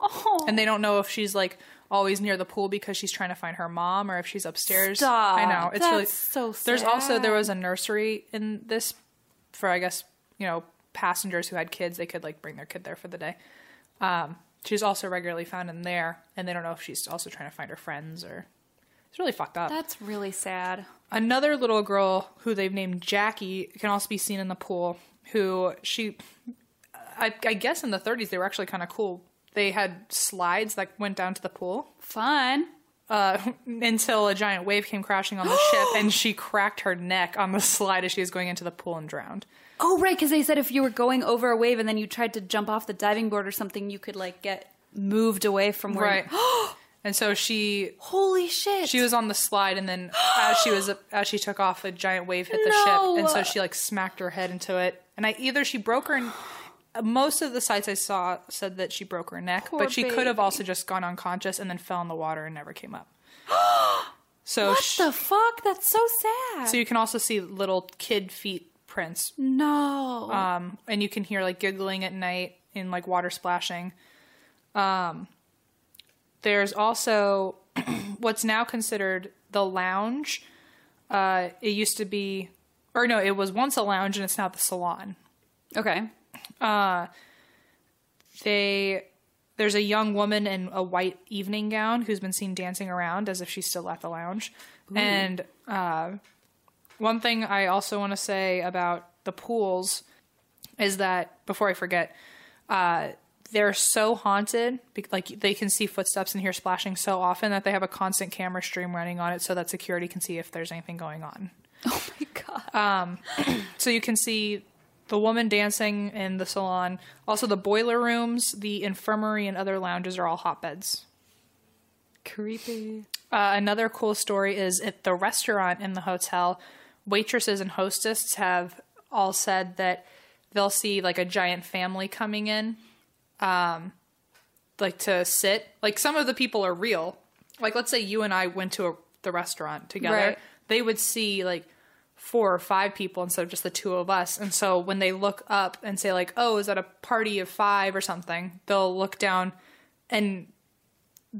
Oh, and they don't know if she's like always near the pool because she's trying to find her mom or if she's upstairs. Stop. I know it's That's really so sad. There's also there was a nursery in this for I guess you know passengers who had kids they could like bring their kid there for the day. Um, she's also regularly found in there, and they don't know if she's also trying to find her friends or. It's really fucked up. that's really sad. Another little girl who they've named Jackie can also be seen in the pool. Who she, I, I guess in the 30s they were actually kind of cool. They had slides that went down to the pool Fun. uh, <laughs> until a giant wave came crashing on the <gasps> ship, and she cracked her neck on the <laughs> slide as she was going into the pool and drowned. Oh, right, because they said if you were going over a wave and then you tried to jump off the diving board or something, you could like get moved away from where. Right. You- <gasps> and so she Holy shit! she was on the slide, and then as she was as she took off, a giant wave hit the No. ship, and so she like smacked her head into it. And I either she broke her. Most of the sites I saw said that she broke her neck, Poor but she could have also just gone unconscious and then fell in the water and never came up. <gasps> so, what sh- the fuck? That's so sad. so you can also see little kid feet prints, no. um, and you can hear like giggling at night in like water splashing. Um, there's also <clears throat> what's now considered the lounge. Uh, it used to be, or no, it was once a lounge and it's now the salon. okay. They there's a young woman in a white evening gown who's been seen dancing around as if she's still at the lounge. And uh, one thing I also want to say about the pools is that before I forget, uh, they're so haunted, like they can see footsteps and hear splashing so often that they have a constant camera stream running on it so that security can see if there's anything going on. Oh my god. Um, <clears throat> So you can see the woman dancing in the salon. Also, the boiler rooms, the infirmary, and other lounges are all hotbeds. Creepy. Uh, another cool story is at the restaurant in the hotel, waitresses and hostesses have all said that they'll see like a giant family coming in, um, like to sit. Like some of the people are real. Like let's say you and I went to a, the restaurant together, Right. they would see like four or five people instead of just the two of us. And so when they look up and say like, "Oh, is that a party of five or something?" They'll look down and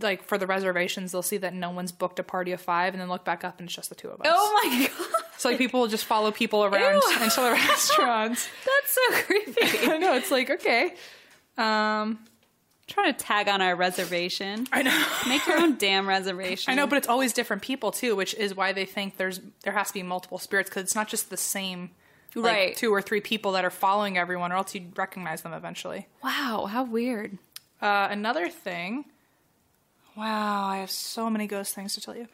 like for the reservations, they'll see that no one's booked a party of five, and then look back up and it's just the two of us. Oh my god. So like people will just follow people around Ew. into the <laughs> restaurants. That's so creepy. <laughs> I know it's like okay, um, Trying to tag on our reservation. <laughs> I know, Make your own damn reservation. I know, but it's always different people too, which is why they think there's there has to be multiple spirits because it's not just the same. like, Right. two or three people that are following everyone, or else you'd recognize them eventually. wow, how weird. Uh, another thing. Wow, I have so many ghost things to tell you. Yay!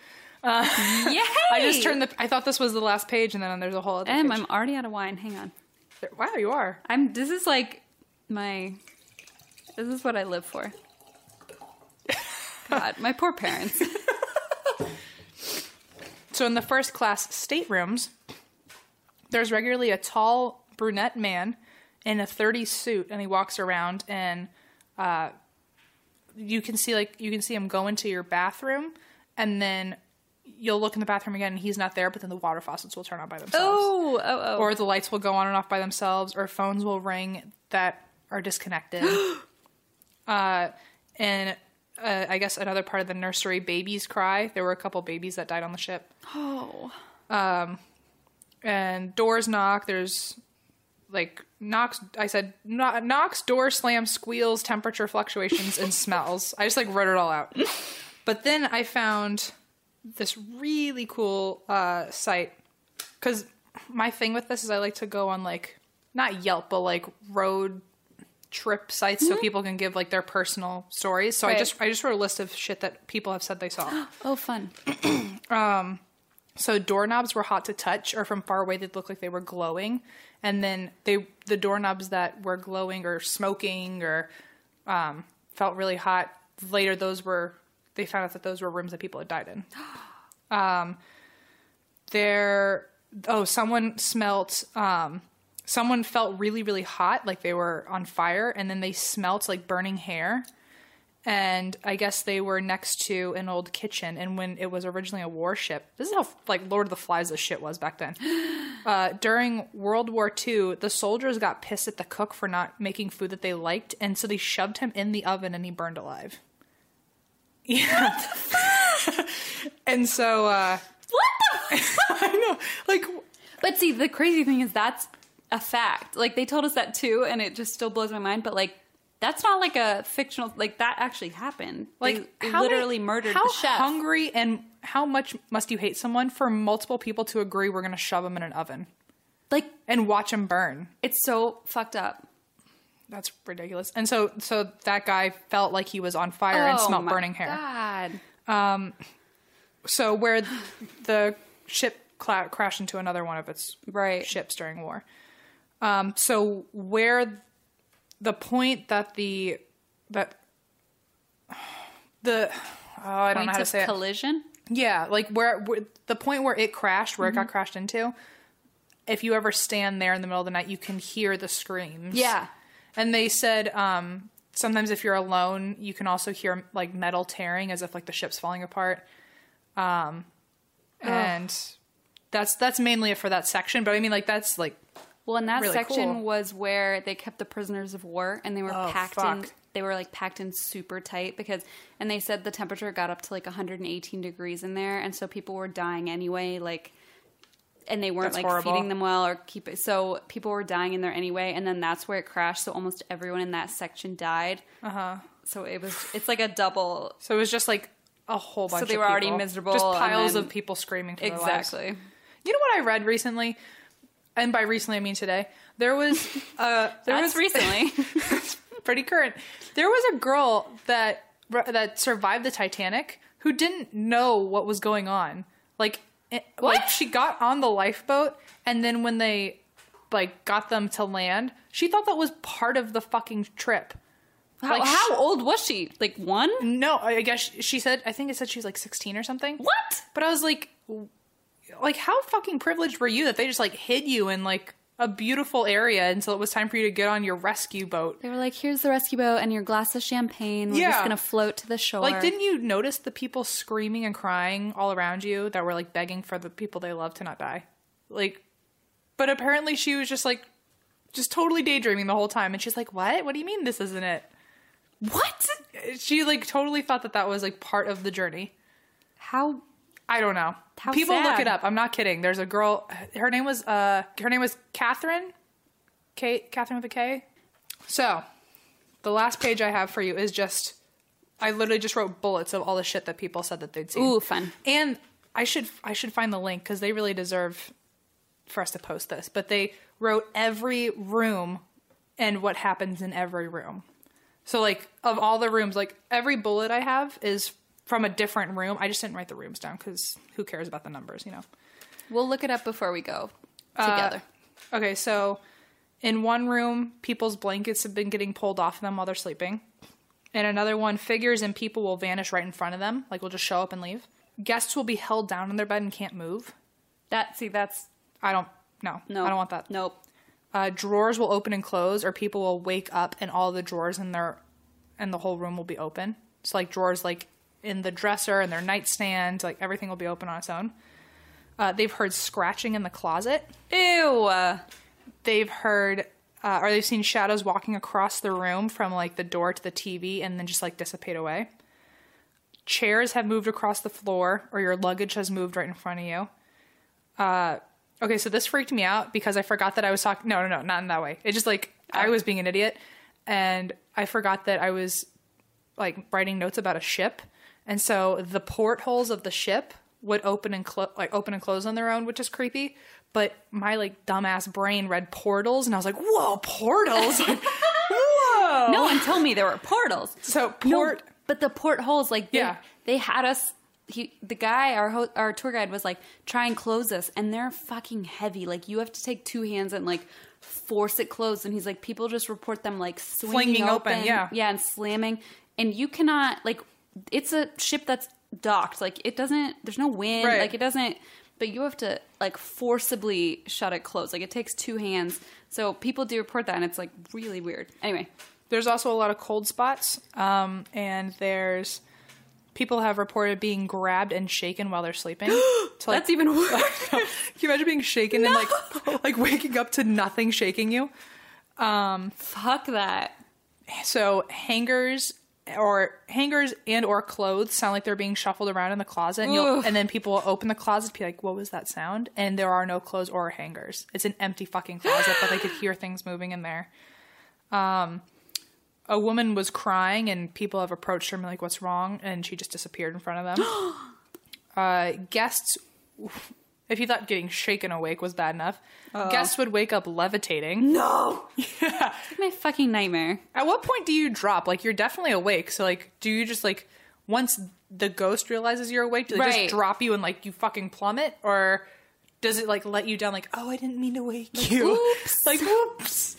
<laughs> I just turned the. I thought this was the last page, and then there's a whole other. Em. I'm already out of wine. Hang on. Wow, you are. I'm. This is like my. This is what I live for. God, my poor parents. So in the first class staterooms, there's regularly a tall brunette man in a 30s suit, and he walks around, and uh, you can see like you can see him go into your bathroom, and then you'll look in the bathroom again and he's not there, but then the water faucets will turn on by themselves. Oh, oh, oh. Or the lights will go on and off by themselves, or phones will ring that are disconnected. <gasps> <gasps> <gasps> uh, and uh, I guess another part of the nursery, babies cry. There were a couple babies that died on the ship. oh. Um, and doors knock. There's like knocks. I said kno- knocks, door slams, squeals, temperature fluctuations, and <laughs> smells. I just like wrote it all out. But then I found this really cool uh, site because my thing with this is I like to go on like not Yelp but like road trip sites so people can give like their personal stories. So I just I just wrote a list of shit that people have said they saw. <gasps> Oh, fun. <clears throat> um, So doorknobs were hot to touch, or from far away they'd look like they were glowing. And then they the doorknobs that were glowing or smoking or um, felt really hot. Later, those were they found out that those were rooms that people had died in. <gasps> Um, there, oh, someone smelt. Um, someone felt really really hot, like they were on fire, and then they smelt like burning hair and I guess they were next to an old kitchen. And when it was originally a warship, this is how like Lord of the Flies this shit was back then. <gasps> Uh, during World War II, the soldiers got pissed at the cook for not making food that they liked, and so they shoved him in the oven and he burned alive. <laughs> Yeah, and so uh, What the? <laughs> I know, like But see, the crazy thing is that's a fact. Like they told us that too, and it just still blows my mind. But like, that's not like a fictional. Like that actually happened. like they, literally many- murdered how the chef. hungry and how much must you hate someone for multiple people to agree we're going to shove them in an oven Like and watch them burn? it's so fucked up. That's ridiculous. And so, so that guy felt like he was on fire and Oh smelled my burning hair. God. Um, so where the ship cla- crashed into another one of its Right. ships during war. Um, so where the point that the that the oh, I don't know how to say it. collision. Yeah, like where, where the point where it crashed, where it got crashed into. If you ever stand there in the middle of the night, you can hear the screams. Yeah. and they said um, sometimes if you're alone, you can also hear like metal tearing as if like the ship's falling apart. Um, and that's that's mainly it for that section. But I mean, like that's like Well, and that Really section cool. was where they kept the prisoners of war, and they were Oh, packed in. They were like packed in super tight because, and they said the temperature got up to like 118 degrees in there, and so people were dying anyway. Like, and they weren't That's like horrible. feeding them well or keep it. So people were dying in there anyway, and then that's where it crashed. So almost everyone in that section died. Uh Uh-huh. So it was. It's like a double. so it was just like a whole bunch. Of people. So they were already miserable, Just piles then- of people screaming for their lives. Exactly. You know what I read recently, and by recently I mean today. There was <laughs> uh, there was <laughs> recently. pretty current. There was a girl that that survived the Titanic who didn't know what was going on. Like, it, like she got on the lifeboat, and then when they like got them to land, she thought that was part of the fucking trip. how, Like, how old was she? Like one? No, I guess she said. I think it said she was like sixteen or something. What? But I was like, like, how fucking privileged were you that they just like hid you in like a beautiful area until it was time for you to get on your rescue boat? They were like, "Here's the rescue boat and your glass of champagne. We're Yeah. just gonna float to the shore." Like, didn't you notice the people screaming and crying all around you that were like begging for the people they love to not die? Like, but apparently she was just like, just totally daydreaming the whole time. And she's like, what? What do you mean this isn't it? what? She like totally thought that that was like part of the journey. How? I don't know. How People look it up. I'm not kidding. There's a girl. Her name was uh her name was Catherine. Kate Catherine with a K. So, the last page I have for you is just I literally just wrote bullets of all the shit that people said that they'd seen. Ooh, fun. And I should I should find the link because they really deserve for us to post this. But they wrote every room and what happens in every room. So like of all the rooms, like every bullet I have is from a different room. I just didn't write the rooms down because who cares about the numbers, you know? We'll look it up before we go Uh, together. Okay, so in one room, people's blankets have been getting pulled off them while they're sleeping. In another one, figures and people will vanish right in front of them, like will just show up and leave. Guests will be held down in their bed and can't move. that see, that's I don't no, no. I don't want that. Nope. Uh, drawers will open and close, or people will wake up and all the drawers in their and the whole room will be open. So like drawers like in the dresser and their nightstand. Like everything will be open on its own. Uh, they've heard scratching in the closet. Ew. They've heard uh, or they've seen shadows walking across the room from like the door to the TV and then just like dissipate away. Chairs have moved across the floor, or your luggage has moved right in front of you. Uh, okay, so this freaked me out because I forgot that I was talking. No, no, no, not in that way. It just like I was being an idiot, and I forgot that I was like writing notes about a ship, and so the portholes of the ship would open and close, like open and close on their own, which is creepy. But my like dumbass brain read portals, and I was like, "Whoa, portals! <laughs> Whoa!" no one told me there were portals. So No, port. but the portholes, like they, Yeah. they had us. He, the guy, our ho- our tour guide was like, try and close this, and they're fucking heavy. Like you have to take two hands and like force it closed. And he's like, people just report them like swinging Flinging open, yeah. yeah, and slamming. And you cannot like, it's a ship that's docked. Like it doesn't. There's no wind. Right. Like it doesn't. But you have to like forcibly shut it closed. Like it takes two hands. So people do report that, and it's like really weird. Anyway, There's also a lot of cold spots, um, and there's people have reported being grabbed and shaken while they're sleeping. <gasps> to, like, that's even worse. <laughs> Can you imagine being shaken and like like waking up to nothing shaking you? Fuck that. So hangers or hangers and or clothes sound like they're being shuffled around in the closet, and, and then people will open the closet, be like, "What was that sound?" And there are no clothes or hangers. It's an empty fucking closet, but they could hear things moving in there. Um, a woman was crying, and people have approached her and like, "What's wrong?" And she just disappeared in front of them. <gasps> uh, guests. If you thought getting shaken awake was bad enough, guests would wake up levitating. No. <laughs> It's my fucking nightmare. At what point do you drop? Like you're definitely awake. So like, do you just like once the ghost realizes you're awake, do they Right. just drop you and like you fucking plummet, or does it like let you down? Like, oh, I didn't mean to wake you. oops. <laughs> like, oops.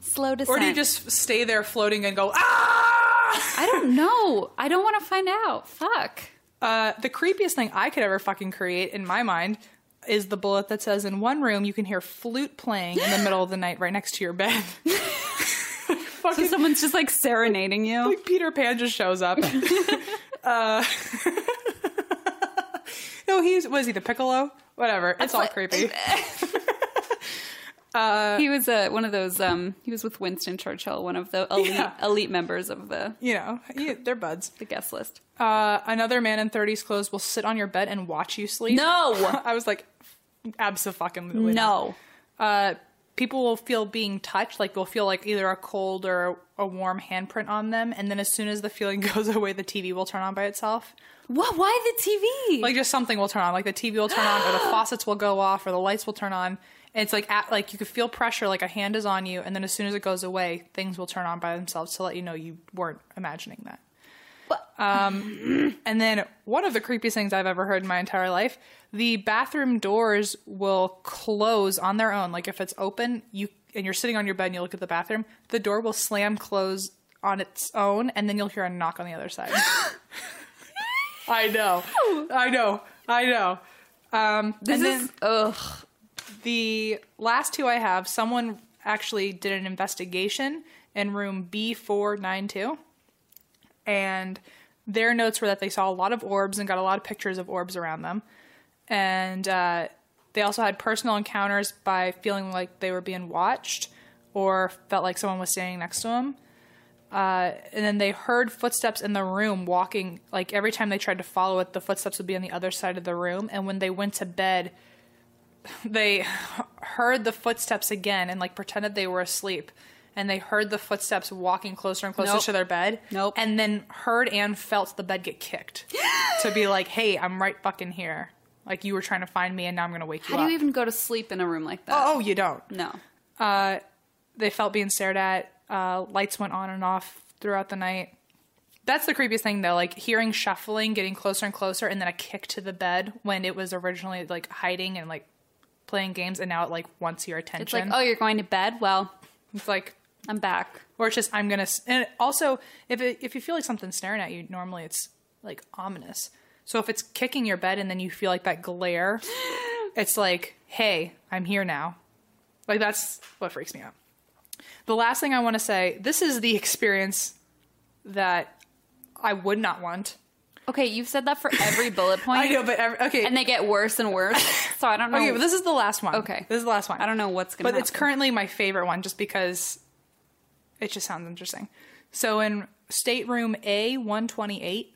Slow descent. Or do you just stay there floating and go ah? I don't know. I don't want to find out. Fuck. Uh, the creepiest thing I could ever fucking create in my mind is the bullet that says in one room you can hear flute playing in the middle of the night right next to your bed. <laughs> So someone's just like serenading you. like Peter Pan just shows up. <laughs> uh, no, <laughs> he's was he the Piccolo? Whatever. It's all like- creepy. he was uh, one of those. Um, he was with Winston Churchill, one of the elite Yeah. elite members of the You know, he- they're buds. the guest list. Uh, another man in 30s clothes will sit on your bed and watch you sleep. No. I was like, absolutely No. Uh, people will feel being touched, like they'll feel like either a cold or a warm handprint on them, and then as soon as the feeling <laughs> goes away, the TV will turn on by itself. What? Why the TV? like just something will turn on like the tv will turn on or the <gasps> faucets will go off or the lights will turn on and it's like at, like you could feel pressure like a hand is on you and then as soon as it goes away things will turn on by themselves to let you know you weren't imagining that um, and then one of the creepiest things i've ever heard in my entire life the bathroom doors will close on their own like if it's open you and you're sitting on your bed and you look at the bathroom the door will slam close on its own and then you'll hear a knock on the other side <laughs> I know. I know. I know. Um, this is ugh. the last two I have, someone actually did an investigation in room B492. And their notes were that they saw a lot of orbs and got a lot of pictures of orbs around them. And uh, they also had personal encounters by feeling like they were being watched or felt like someone was standing next to them. Uh, and then they heard footsteps in the room walking. Like every time they tried to follow it, the footsteps would be on the other side of the room. And when they went to bed, <laughs> they <laughs> heard the footsteps again and like pretended they were asleep. And they heard the footsteps walking closer and closer Nope. to their bed. Nope. And then heard and felt the bed get kicked to be like, "Hey, I'm right fucking here. Like you were trying to find me, and now I'm gonna wake you up. How do you even go to sleep in a room like that? oh, oh, you don't no. uh, they felt being stared at. Uh, lights went on and off throughout the night. That's the creepiest thing, though. Like hearing shuffling, getting closer and closer, and then a kick to the bed when it was originally like hiding and like playing games, and now it like wants your attention. It's like, oh, you're going to bed. Well, It's like, I'm back. or it's just I'm gonna. And also, if it, if you feel like something's staring at you, normally it's like ominous. So if it's kicking your bed and then you feel like that glare, <laughs> it's like, hey, I'm here now. Like that's what freaks me out. The last thing I want to say, this is the experience that I would not want. Okay, you've said that for every <laughs> bullet point. I know, but every, okay. and they get worse and worse. <laughs> So I don't know. okay, but this is the last one. Okay. this is the last one. I don't know what's gonna. but it's currently my favorite one just because it just sounds interesting. So in stateroom A one twenty eight,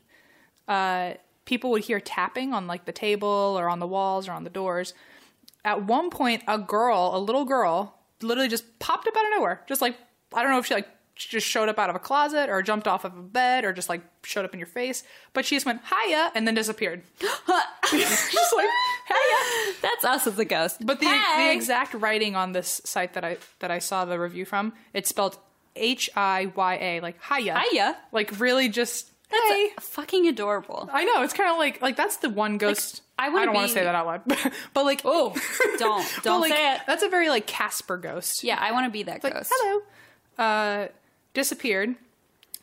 uh, people would hear tapping on like the table or on the walls or on the doors. At one point, a girl, a little girl, literally just popped up out of nowhere. Just like I don't know if she like just showed up out of a closet or jumped off of a bed or just like showed up in your face, but she just went hiya and then disappeared. <laughs> just like hiya. That's us as a ghost. But the Hey! the exact writing on this site that I that I saw the review from, it's spelled H I Y A, like hiya. Hiya. Like really just That's hey. fucking adorable. I know it's kind of like like that's the one ghost. I wanna don't want to say that out loud, <laughs> but like Oh, <laughs> don't don't like, say it. That's a very like Casper ghost. Yeah, I want to be that like ghost. hello. Uh, disappeared.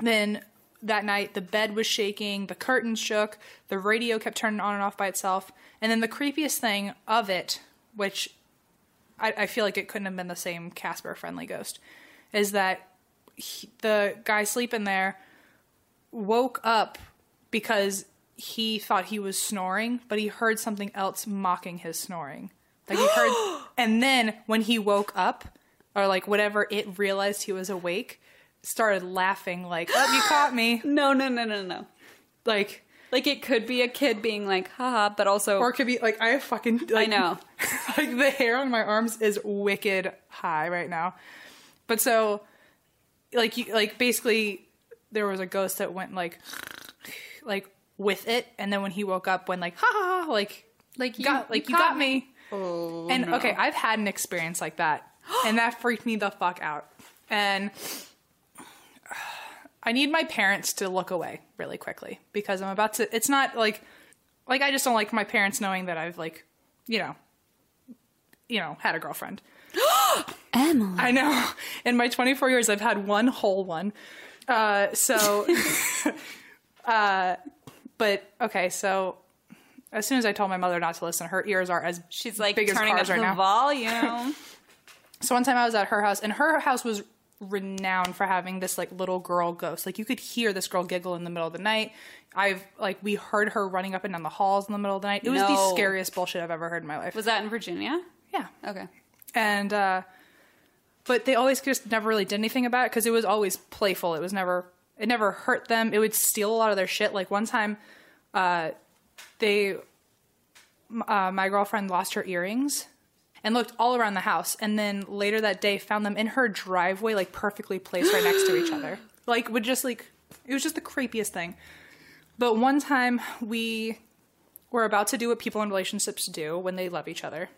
Then that night the bed was shaking, the curtains shook, the radio kept turning on and off by itself, and then the creepiest thing of it, which I, I feel like it couldn't have been the same Casper friendly ghost, is that he, the guy sleeping there woke up because he thought he was snoring, but he heard something else mocking his snoring. Like he heard, <gasps> and then when he woke up, or like whatever it realized he was awake, started laughing like, "Oh, you caught me!" <gasps> No, no, no, no, no. Like, Like it could be a kid being like, haha, but also or it could be like I fucking. Like, I know. <laughs> like the hair on my arms is wicked high right now. But so, like you, like basically, there was a ghost that went like, <sighs> like with it, and then when he woke up, went like, ha ha, ha like, Like, you- got, like you you got caught me. Oh, And no. okay, I've had an experience like that, and that freaked me the fuck out. And <sighs> I need my parents to look away really quickly because I'm about to. It's not like, like I just don't like my parents knowing that I've like, you know, you know, had a girlfriend. Emily. <gasps> I know. In my 24 years, I've had one whole one. Uh, so, <laughs> uh, but okay, so as soon as I told my mother not to listen, her ears are as She's like big as turning up cars the now. volume. <laughs> So one time I was at her house, and her house was renowned for having this like little girl ghost. Like you could hear this girl giggle in the middle of the night. I've like we heard her running up and down the halls in the middle of the night. It was the scariest bullshit I've ever heard in my life. Was that in Virginia? yeah, Okay. and uh, but they always just never really did anything about it because it was always playful. It was never it never hurt them. It would steal a lot of their shit. Like one time, uh, they uh, my girlfriend lost her earrings and looked all around the house, and then later that day found them in her driveway, like perfectly placed right next to each other. <gasps> Like would just like it was just the creepiest thing. But one time we were about to do what people in relationships do when they love each other.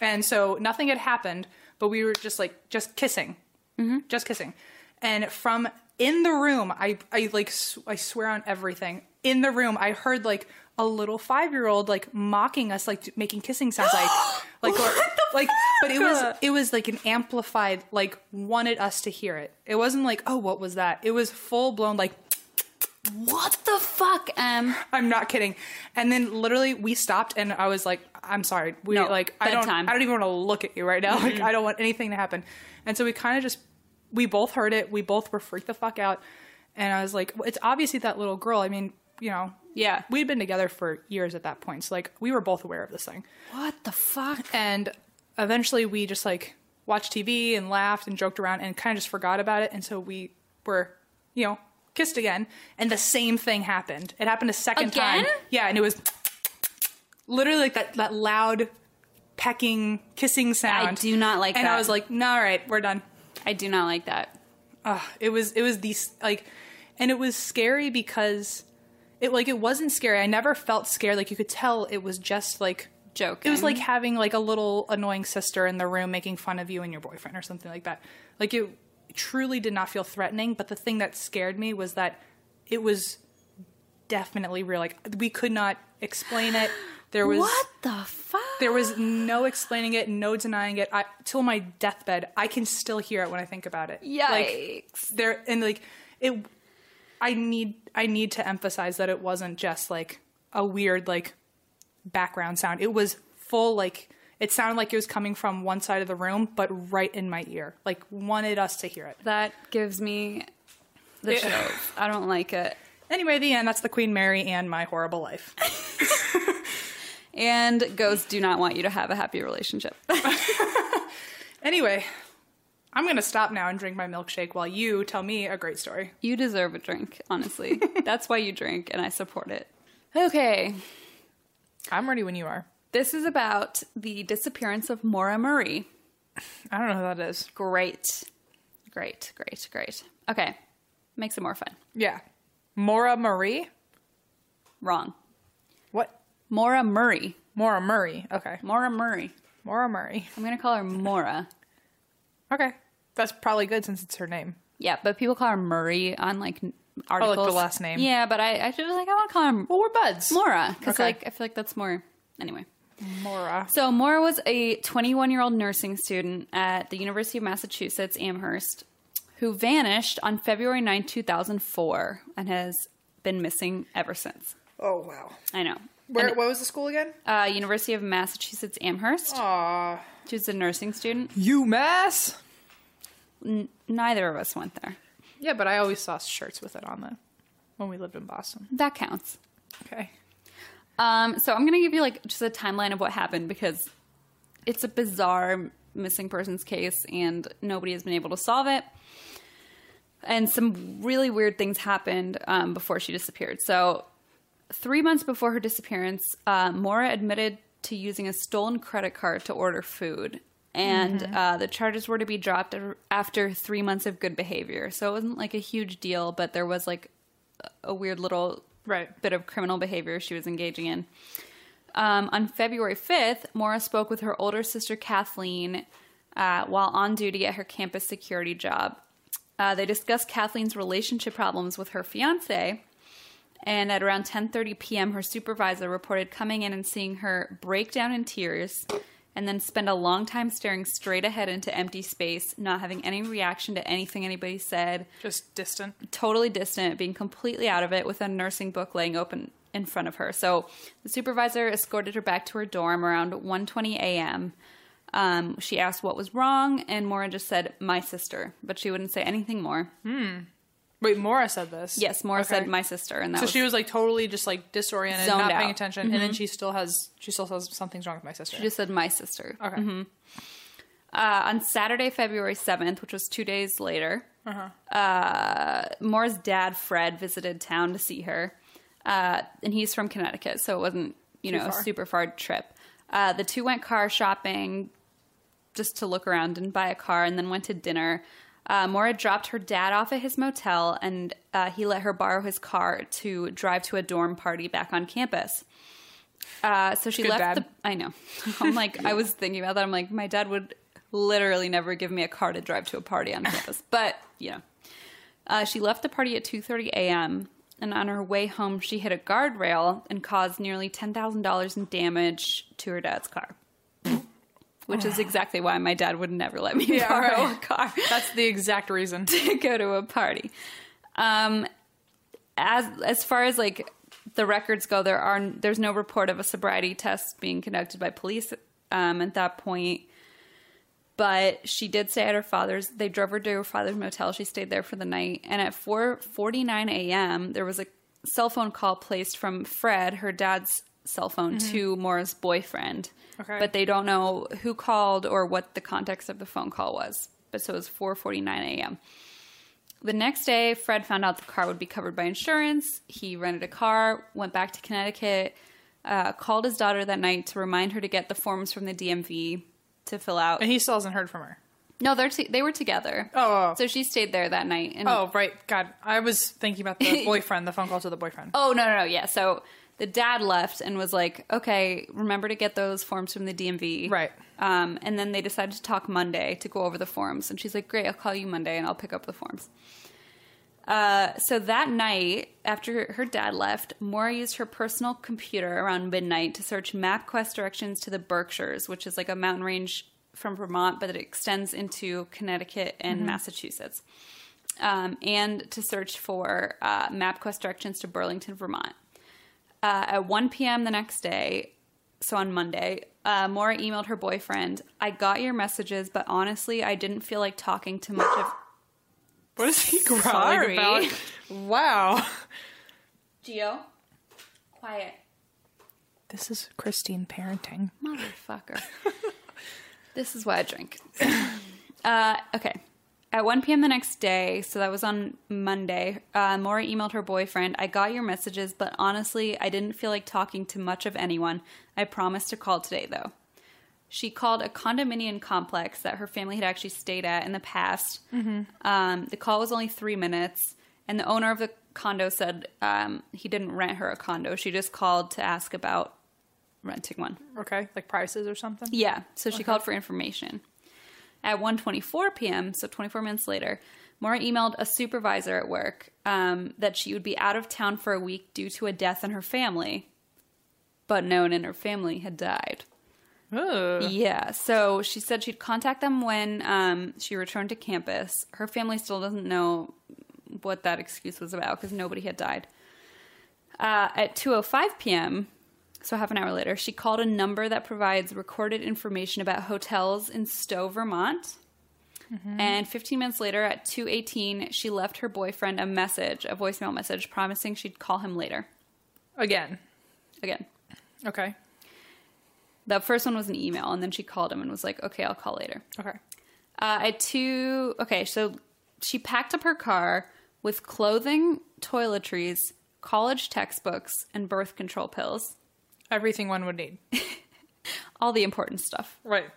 And so nothing had happened, but we were just like just kissing, mm-hmm. just kissing. And from in the room, I I like I swear on everything. In the room, I heard like a little five year old like mocking us, like making kissing sounds, like <gasps> like or, like. But it was it was like an amplified, like wanted us to hear it. It wasn't like oh what was that? It was full blown like What the fuck, Em? I'm not kidding. And then literally we stopped and I was like, I'm sorry. We No, like I don't bedtime. I don't even want to look at you right now. Like mm-hmm. I don't want anything to happen. And so we kind of just we both heard it. We both were freaked the fuck out. And I was like, well, it's obviously that little girl. I mean, you know, Yeah. we'd been together for years at that point. So like we were both aware of this thing. What the fuck? And eventually we just like watched TV and laughed and joked around and kind of just forgot about it. And so we were, you know, kissed again. And the same thing happened. It happened a second Again? time. Yeah. And it was literally like that, that loud pecking, kissing sound. I do not like and that. And I was like, no, all right, we're done. I do not like that. Ugh, it was, it was these like, and it was scary because it like, it wasn't scary. I never felt scared. Like you could tell it was just like, Joke. it was like having like a little annoying sister in the room making fun of you and your boyfriend or something like that. Like it truly did not feel threatening, but the thing that scared me was that it was definitely real. Like we could not explain it. There was what the fuck? there was no explaining it, no denying it. I till my deathbed, I can still hear it when I think about it. Like Yikes. there and like it I need I need to emphasize that it wasn't just like a weird like background sound. It was full like it sounded like it was coming from one side of the room, but right in my ear. Like wanted us to hear it. that gives me the It- chills. I don't like it. Anyway, the end. That's the Queen Mary and my horrible life. <laughs> And ghosts do not want you to have a happy relationship. <laughs> Anyway, I'm gonna stop now and drink my milkshake while you tell me a great story. you deserve a drink, honestly. <laughs> That's why you drink, and I support it. Okay, I'm ready when you are. This is about the disappearance of Maura Murray. I don't know who that is. Great. Great, great, great. Okay, makes it more fun. Yeah, Maura Marie. Wrong. What? Maura Murray. Maura Murray. Okay, Maura Murray. Maura Murray. I'm gonna call her Maura. Okay, that's probably good since it's her name. Yeah, but people call her Murray on like oh, articles. last name. Yeah, but I, I just like I want to call her Well, we're buds. Maura because Okay. like I feel like that's more. Anyway, Maura. so Maura was a 21 year old nursing student at the University of Massachusetts Amherst who vanished on February 9, 2004, and has been missing ever since. Oh wow. I know. Where? And, what was the school again? uh, University of Massachusetts Amherst. Aw, She was a nursing student. UMass. Neither of us went there. Yeah, but I always saw shirts with it on them when we lived in Boston. That counts. Okay. Um, so I'm gonna give you like just a timeline of what happened because it's a bizarre missing persons case and nobody has been able to solve it. And some really weird things happened um, before she disappeared. So three months before her disappearance, uh, Maura admitted to using a stolen credit card to order food. And uh, the charges were to be dropped after three months of good behavior. So it wasn't like a huge deal, but there was like a weird little Right. bit of criminal behavior she was engaging in. Um, on February 5th, Maura spoke with her older sister Kathleen uh, while on duty at her campus security job. Uh, they discussed Kathleen's relationship problems with her fiance, and at around 10:30 p.m., her supervisor reported coming in and seeing her break down in tears, and then spend a long time staring straight ahead into empty space, not having any reaction to anything anybody said Just distant. totally distant, being completely out of it with a nursing book laying open in front of her. So the supervisor escorted her back to her dorm around 1:20 a.m. Um, she asked what was wrong, and Maura just said, "My sister," but she wouldn't say anything more. Wait, Maura said this. Yes, Maura Okay. said, "My sister," and that So was, she was like totally just like disoriented, not paying out. Mm-hmm. attention, and then she still has she still says something's wrong with my sister. she just said, "My sister." okay. Uh, on Saturday, February 7th, which was two days later, uh Maura's dad, Fred, visited town to see her. Uh, and he's from Connecticut, so it wasn't, you Too know, a super far trip. Uh, the two went car shopping just to look around and buy a car, and then went to dinner. Uh, Maura dropped her dad off at his motel, and uh, he let her borrow his car to drive to a dorm party back on campus. Uh, so she Good left dad. the. I know. <laughs> I'm like, I was thinking about that. I'm like, my dad would literally never give me a car to drive to a party on campus. <laughs> But you know, uh, she left the party at 2:30 a.m. and on her way home, she hit a guardrail and caused nearly ten thousand dollars in damage to her dad's car. Which is <sighs> exactly why my dad would never let me Yeah, borrow right. a car That's the exact reason. <laughs> to go to a party. Um, as as far as like the records go, there are there's no report of a sobriety test being conducted by police um, at that point. But she did stay at her father's. They drove her to her father's motel. She stayed there for the night. And at 4:49 a.m., there was a cell phone call placed from Fred, her dad's cell phone, to Maura's boyfriend. Okay. But they don't know who called or what the context of the phone call was. But so it was 4:49 a.m. The next day, Fred found out the car would be covered by insurance. He rented a car, went back to Connecticut, uh, called his daughter that night to remind her to get the forms from the DMV to fill out. And he still hasn't heard from her. No, they're t- they were together. Oh, oh. So she stayed there that night. And Oh, right. God, I was thinking about the <laughs> boyfriend, the phone call to the boyfriend. Oh no, no, no, yeah. So the dad left and was like, "Okay, remember to get those forms from the DMV." Right. Um, and then they decided to talk Monday to go over the forms, and she's like, "Great, I'll call you Monday and I'll pick up the forms." Uh, so that night, after her dad left, Maura used her personal computer around midnight to search MapQuest directions to the Berkshires, which is like a mountain range from Vermont, but it extends into Connecticut and Massachusetts, um, and to search for uh, MapQuest directions to Burlington, Vermont. Uh, at 1 p.m. the next day, so on Monday, uh, Maura emailed her boyfriend, I got your messages, but honestly, I didn't feel like talking to much of. <laughs> What is he <laughs> growling Sorry. about? Wow. Geo, quiet. This is Christine parenting. Motherfucker. <laughs> this is why I drink. uh, okay. At 1 p.m. the next day, so that was on Monday, uh, Maura emailed her boyfriend, I got your messages, but honestly, I didn't feel like talking to much of anyone. I promised to call today, though. She called a condominium complex that her family had actually stayed at in the past. Um, the call was only three minutes, and the owner of the condo said um, he didn't rent her a condo. She just called to ask about renting one. Okay, like prices or something. Yeah, so she called for information. At 1:24 p.m., so 24 minutes later, Maura emailed a supervisor at work um, that she would be out of town for a week due to a death in her family, but no one in her family had died. Ooh. Yeah, so she said she'd contact them when um, she returned to campus. Her family still doesn't know what that excuse was about because nobody had died. Uh, at 2:05 p.m., so half an hour later, she called a number that provides recorded information about hotels in Stowe, Vermont. And 15 minutes later, at 2:18, she left her boyfriend a message, a voicemail message, promising she'd call him later. Again. Again, Okay. the first one was an email, and then she called him and was like, "Okay, I'll call later." Okay. Uh, at two, okay, so she packed up her car with clothing, toiletries, college textbooks, and birth control pills. Everything one would need. <laughs> All the important stuff. Right.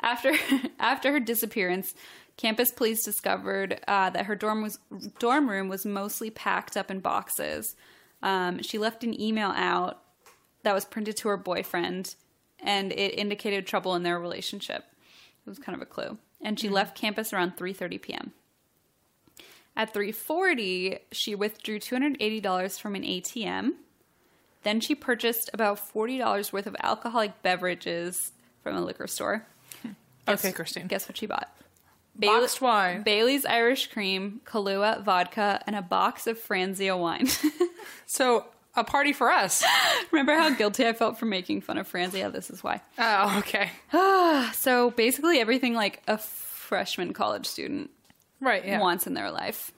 After <laughs> after her disappearance, campus police discovered uh, that her dorm was dorm room was mostly packed up in boxes. Um, she left an email out that was printed to her boyfriend, and it indicated trouble in their relationship. It was kind of a clue. And she left campus around 3:30 p.m. At 3:40, she withdrew $280 from an ATM. Then she purchased about $40 worth of alcoholic beverages from a liquor store. <laughs> Guess- Okay, Christine. Guess what she bought? Boxed wine. Bailey's Irish Cream, Kahlua vodka, and a box of Franzia wine. <laughs> So a party for us. <laughs> Remember how guilty I felt for making fun of Franzia? This is why. Oh, okay. <sighs> So basically, everything like a freshman college student Right. Yeah. wants in their life.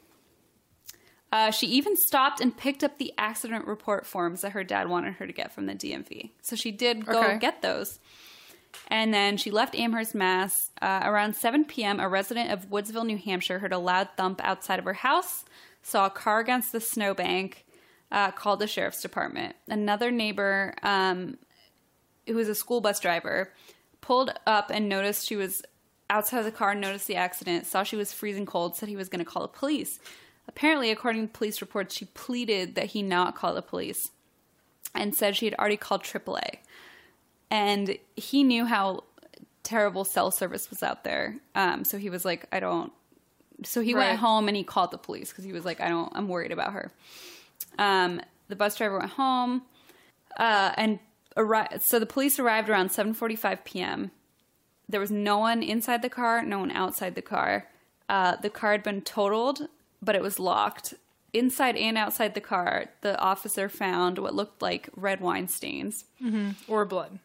Uh, she even stopped and picked up the accident report forms that her dad wanted her to get from the DMV. So she did go Okay. get those. And then she left Amherst, Mass. Uh, around 7 p.m., a resident of Woodsville, New Hampshire, heard a loud thump outside of her house, saw a car against the snowbank, uh, called the sheriff's department. Another neighbor, um, who was a school bus driver, pulled up and noticed she was outside of the car, noticed the accident, saw she was freezing cold, said he was going to call the police. Apparently, according to police reports, she pleaded that he not call the police and said she had already called AAA. And he knew how terrible cell service was out there. Um, so he was like, I don't. So he Right. went home and he called the police because he was like, I don't, I'm worried about her. Um, the bus driver went home, uh, and arri- so the police arrived around 7:45 p.m. There was no one inside the car, no one outside the car. Uh, the car had been totaled, but it was locked. Inside and outside the car, the officer found what looked like red wine stains. Or blood.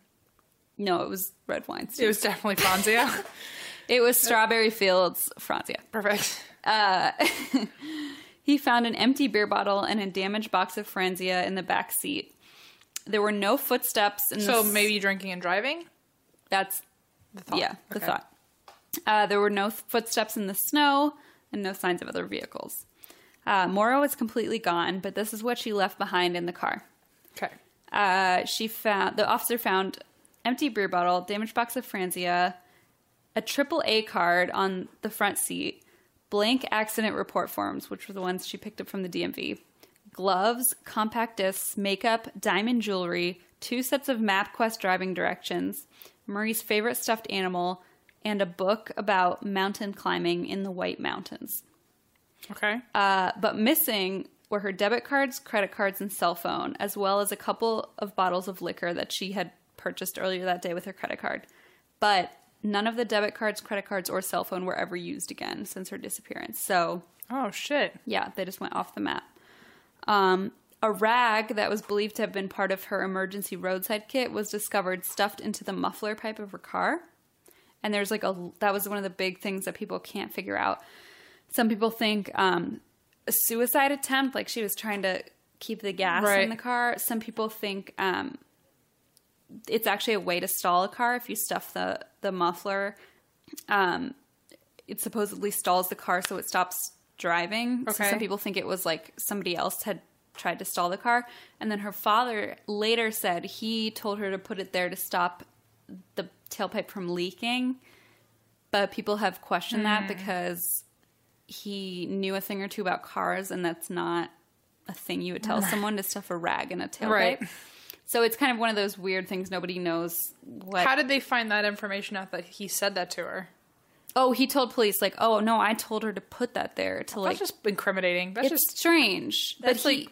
No, it was red wine stains. It was definitely Franzia. <laughs> It was Strawberry Fields Franzia. Perfect. <laughs> He found an empty beer bottle and a damaged box of Franzia in the back seat. There were no footsteps in the So maybe drinking and driving. That's The thought. yeah, the thought. Uh, there were no footsteps in the snow and no signs of other vehicles. Uh, Maura was completely gone, but this is what she left behind in the car. Okay. Uh, she found the officer found empty beer bottle, damaged box of Franzia, a triple A card on the front seat, blank accident report forms, which were the ones she picked up from the DMV, gloves, compact discs, makeup, diamond jewelry, two sets of MapQuest driving directions, Murray's favorite stuffed animal, and a book about mountain climbing in the White Mountains. Okay. Uh, but missing were her debit cards, credit cards, and cell phone, as well as a couple of bottles of liquor that she had purchased earlier that day with her credit card. But none of the debit cards, credit cards, or cell phone were ever used again since her disappearance. So, oh shit. yeah, they just went off the map. Um, a rag that was believed to have been part of her emergency roadside kit was discovered stuffed into the muffler pipe of her car. And there's like a that was one of the big things that people can't figure out. Some people think um, a suicide attempt, like she was trying to keep the gas Right. in the car. Some people think um, it's actually a way to stall a car if you stuff the the muffler. Um, it supposedly stalls the car so it stops driving. So some people think it was like somebody else had tried to stall the car, and then her father later said he told her to put it there to stop the tailpipe from leaking. But people have questioned Hmm. that because he knew a thing or two about cars, and that's not a thing you would tell someone to stuff a rag in a tailpipe. Right. So it's kind of one of those weird things nobody knows what. How did they find that information out that he said that to her? oh, he told police like, "Oh no, I told her to put that there to like." That's just incriminating. That's it's just strange. that's but he, like-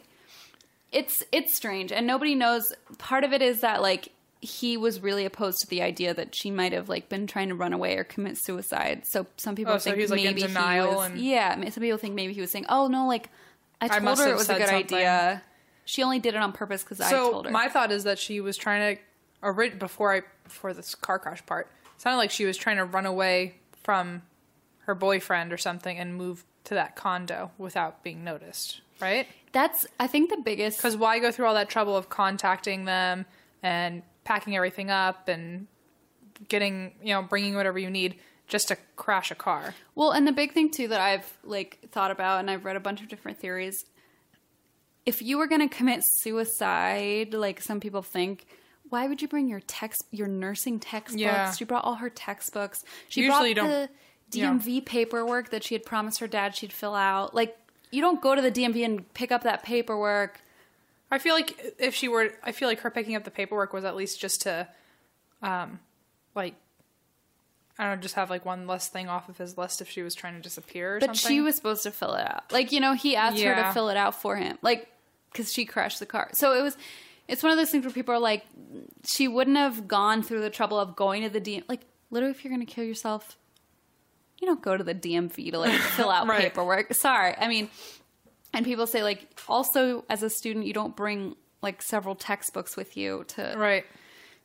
it's it's strange, and nobody knows. Part of it is that like he was really opposed to the idea that she might have like been trying to run away or commit suicide. So some people Oh, so think he's, like, in maybe he was. and- Yeah, some people think maybe he was saying, "Oh no, like I told must her it was a good something." idea. She only did it on purpose because I told her." My thought is that she was trying to, ori- before I before this car crash part, it sounded like she was trying to run away from her boyfriend or something and move to that condo without being noticed. Right? That's I think the biggest Because why go through all that trouble of contacting them and packing everything up and getting you know bringing whatever you need just to crash a car? Well, and the big thing too that I've like thought about and I've read a bunch of different theories. If you were going to commit suicide, like some people think, why would you bring your text your nursing textbooks? Yeah. She brought all her textbooks. She Usually brought the yeah. DMV paperwork that she had promised her dad she'd fill out. Like you don't go to the DMV and pick up that paperwork. I feel like if she were, I feel like her picking up the paperwork was at least just to, um, like, I don't know, just have like one less thing off of his list if she was trying to disappear or But something. she was supposed to fill it out. Like, you know, he asked her to fill it out for him. Like, because she crashed the car. So it was, it's one of those things where people are like, she wouldn't have gone through the trouble of going to the DM. Like, literally, if you're going to kill yourself, you don't go to the DMV to like fill <laughs> out Right. paperwork. Sorry. I mean, and people say, like, also as a student, you don't bring like several textbooks with you to. right.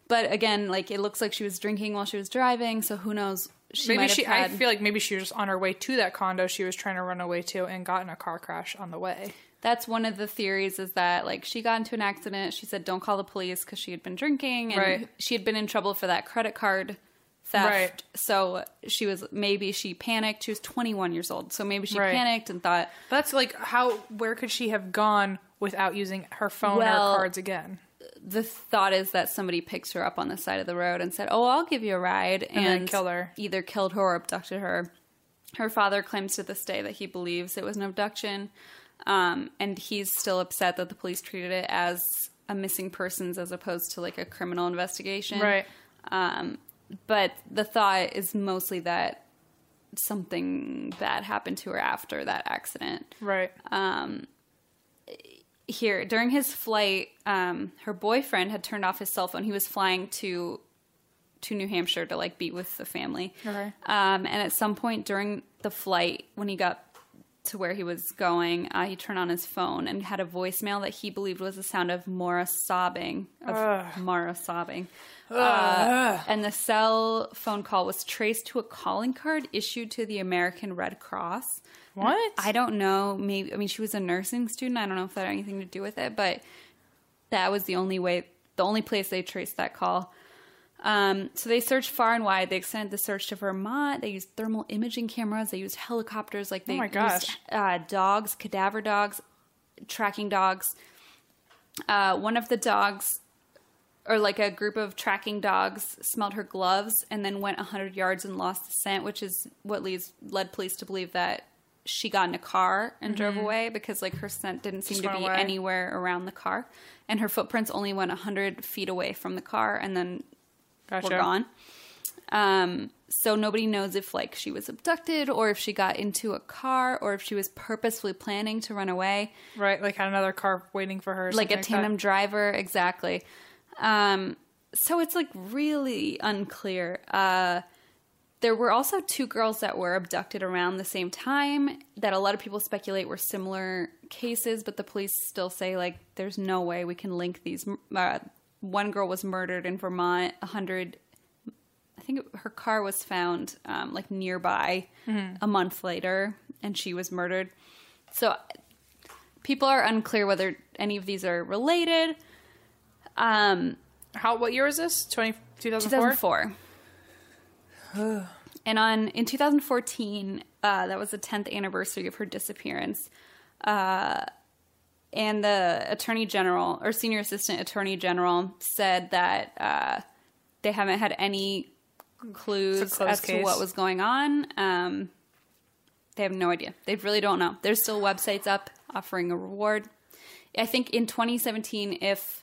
But again, like, it looks like she was drinking while she was driving. So who knows? She maybe she. had, I feel like maybe she was on her way to that condo she was trying to run away to and got in a car crash on the way. that's one of the theories is that like she got into an accident she said don't call the police because she had been drinking and Right. she had been in trouble for that credit card theft Right. so she was maybe she panicked she was 21 years old so maybe she Right. panicked and thought That's like how. Where could she have gone without using her phone Well, or cards again? the thought is that somebody picked her up on the side of the road and said oh i'll give you a ride and, then killed her. either killed her or abducted her her father claims to this day that he believes it was an abduction um, and he's still upset that the police treated it as a missing persons as opposed to like a criminal investigation Right. Um, but the thought is mostly that something bad happened to her after that accident. Right. Here, during his flight, um, her boyfriend had turned off his cell phone. He was flying to to New Hampshire to like be with the family. Okay. Um, and at some point during the flight, when he got to where he was going, uh, he turned on his phone and had a voicemail that he believed was the sound of Maura sobbing, of Mara sobbing. Uh, and the cell phone call was traced to a calling card issued to the American Red Cross. What? I don't know. Maybe I mean she was a nursing student. I don't know if that had anything to do with it, but that was the only way, the only place they traced that call. Um, so they searched far and wide. They extended the search to Vermont. They used thermal imaging cameras. They used helicopters. Like they Oh my used gosh. uh, dogs, cadaver dogs, tracking dogs. Uh, one of the dogs, or like a group of tracking dogs, smelled her gloves and then went 100 yards and lost the scent, which is what leads led police to believe that she got in a car and drove away because like her scent didn't seem Mm-hmm. Just to be away. anywhere around the car, and her footprints only went 100 feet away from the car and then Gotcha. were gone. Um, so nobody knows if like she was abducted or if she got into a car or if she was purposefully planning to run away Right. Like had another car waiting for her. like a tandem driver exactly um so it's like really unclear. Uh there were also two girls that were abducted around the same time that a lot of people speculate were similar cases but the police still say like there's no way we can link these uh, one girl was murdered in vermont A 100 i think her car was found um, like nearby a month later and she was murdered. So people are unclear whether any of these are related. Um, How? What year was this? 20, 2004? 2004. <sighs> and on in 2014, uh, that was the 10th anniversary of her disappearance. Uh, and the attorney general or senior assistant attorney general said that uh, they haven't had any clues It's a closed as to what was going on. Um, they have no idea. They really don't know. There's still websites up offering a reward. I think in 2017, if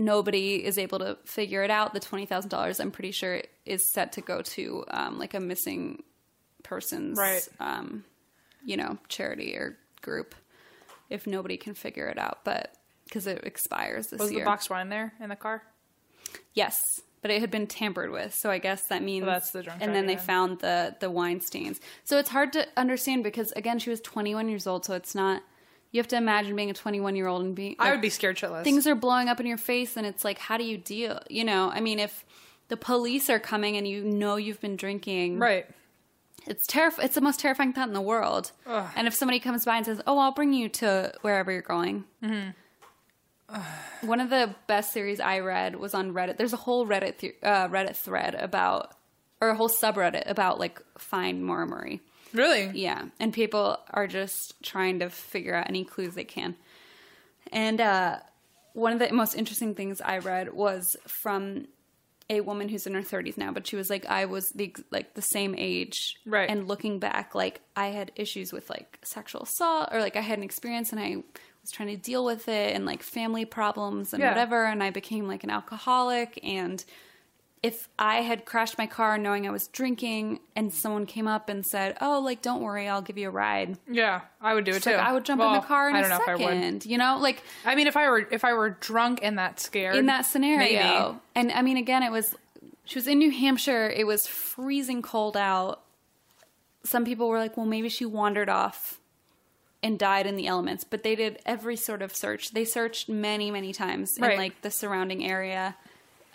nobody is able to figure it out, the twenty thousand dollars, I'm pretty sure, is set to go to um, like a missing persons, Right. um, you know, charity or group. If nobody can figure it out, but because it expires this Was year. the box wine there in the car? Yes, but it had been tampered with, so I guess that means that's the drunk And then they found the the wine stains. So it's hard to understand because again, she was 21 years old, so it's not. You have to imagine being a 21 year old and being. I would be scared shitless. things are blowing up in your face, and it's like, how do you deal? You know, I mean, if the police are coming and you know you've been drinking, right. it's terrifying. It's the most terrifying thought in the world. Ugh. And if somebody comes by and says, "Oh, I'll bring you to wherever you're going," Mm-hmm. one of the best series I read was on Reddit. There's a whole Reddit th- uh, Reddit thread about, or a whole subreddit about like find Maura Murray. Really? Yeah, and people are just trying to figure out any clues they can. And uh, one of the most interesting things I read was from a woman who's in her 30s now, but she was like, I was the like the same age, Right. And looking back, like I had issues with like sexual assault, or like I had an experience and I was trying to deal with it, and like family problems and Yeah. whatever, and I became like an alcoholic and if I had crashed my car knowing I was drinking and someone came up and said, "Oh, like don't worry, I'll give you a ride," Yeah, I would do it too. like, I would jump in the car in I a don't know if I would. second. You know, like I mean, if I were if I were drunk and that scared in that scenario. maybe. And I mean, again, it was she was in New Hampshire. It was freezing cold out. Some people were like, "Well, maybe she wandered off." And died in the elements, but they did every sort of search. They searched many, many times in like the surrounding area,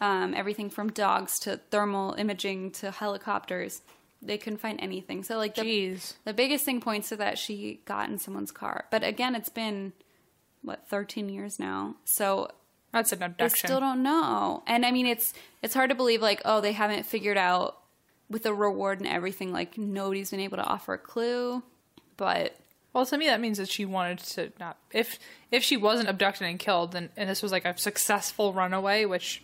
um, everything from dogs to thermal imaging to helicopters. They couldn't find anything. So like the Jeez. the biggest thing points to that she got in someone's car. But again, it's been what 13 years now. So That's an abduction. they still don't know. And I mean, it's it's hard to believe like, oh, they haven't figured out with the reward and everything. Like nobody's been able to offer a clue. But Well, to me, that means that she wanted to not. If if she wasn't abducted and killed, then and this was like a successful runaway, which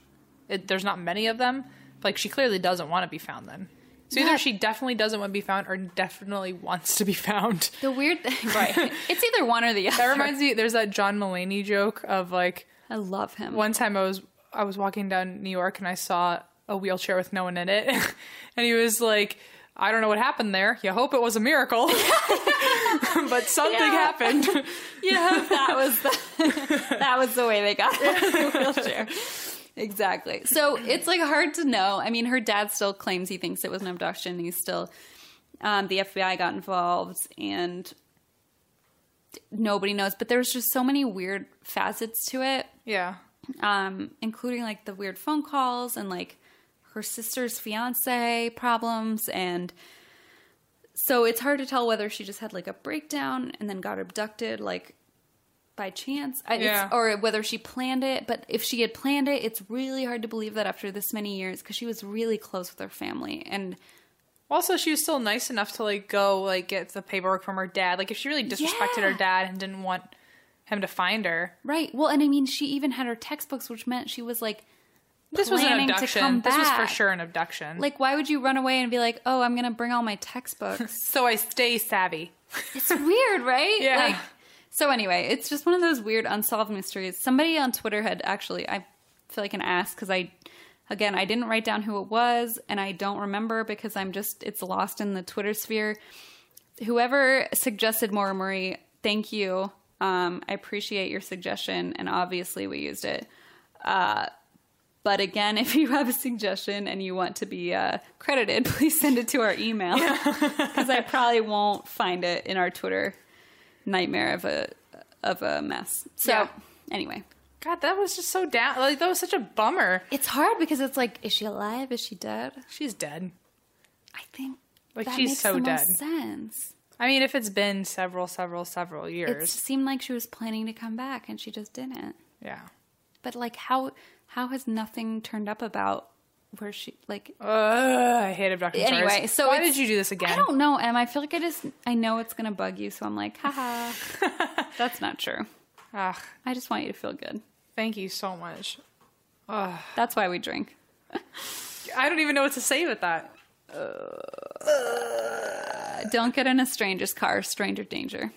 it, there's not many of them. Like she clearly doesn't want to be found. Then, so either she definitely doesn't want to be found, or definitely wants to be found. the weird thing, <laughs> right? <laughs> it's either one or the other. That reminds me. There's that John Mulaney joke of like I love him. one time I was I was walking down New York and I saw a wheelchair with no one in it, <laughs> and he was like. I don't know what happened there. You hope it was a miracle, but something Yeah. happened. yeah, that was the that was the way they got the wheelchair. Exactly. <laughs> So it's like hard to know. I mean, her dad still claims he thinks it was an abduction. He's still um, the FBI got involved and nobody knows. But there's just so many weird facets to it, Yeah. um, including like the weird phone calls and like her sister's fiance problems and so it's hard to tell whether she just had like a breakdown and then got abducted like by chance I, Yeah. or whether she planned it but if she had planned it it's really hard to believe that after this many years because she was really close with her family and Also, she was still nice enough to like go like get the paperwork from her dad. Like if she really disrespected Yeah. her dad and didn't want him to find her, right well and i mean she even had her textbooks which meant she was like this was an planning to abduction. This was for sure an abduction. like why would you run away and be like oh i'm gonna bring all my textbooks <laughs> so I stay savvy. It's weird, right? <laughs> Yeah. Like, so anyway, it's just one of those weird unsolved mysteries. Somebody on Twitter had actually, I feel like an ass because I, again, I didn't write down who it was, and I don't remember because I'm just it's lost in the Twitter sphere. Whoever suggested Maura Murray, thank you. Um, I appreciate your suggestion, and obviously we used it. Uh, but again, <laughs> if you have a suggestion and you want to be uh, credited, <laughs> please send it to our email because <laughs> I probably won't find it in our Twitter nightmare of a of a mess. So Yeah. anyway, God, that was just so down. Like that was such a bummer. it's hard because it's like, is she alive? Is she dead? She's dead. I think Like, that she's makes so the dead. most sense. I mean, if it's been several, several, several years, It years, seemed like she was planning to come back and she just didn't. yeah. But like how how has nothing turned up about where she like Ugh, I hate abduction anyway, so why did you do this again? I don't know, Em. I feel like I just I know it's gonna bug you, so I'm like, haha. <laughs> That's not true. Ugh, I just want you to feel good. thank you so much. Ugh. That's why we drink. I don't even know what to say with that. Don't get in a stranger's car, stranger danger.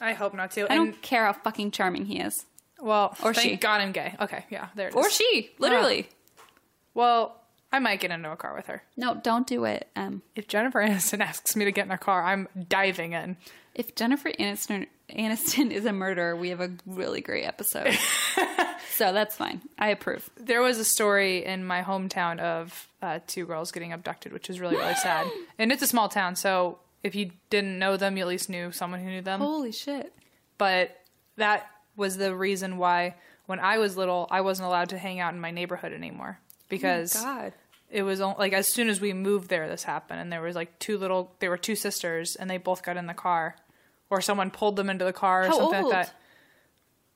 I hope not to. I And don't care how fucking charming he is. well, Or thank she. God I'm gay. Okay, yeah, there it is. Or she, literally. Well, I might get into a car with her. No, don't do it. Um, If Jennifer <laughs> Aniston asks me to get in a car, I'm diving in. if Jennifer Aniston, Aniston is a murderer, we have a really great episode. <laughs> so that's fine. I approve. There was a story in my hometown of uh, two girls getting abducted, which is really, really sad. <gasps> And it's a small town, so if you didn't know them, you at least knew someone who knew them. Holy shit. But that was the reason why, when I was little, I wasn't allowed to hang out in my neighborhood anymore because God. it was like as soon as we moved there, this happened, and there was like two little, they were two sisters, and they both got in the car, or someone pulled them into the car, or How something old? like that.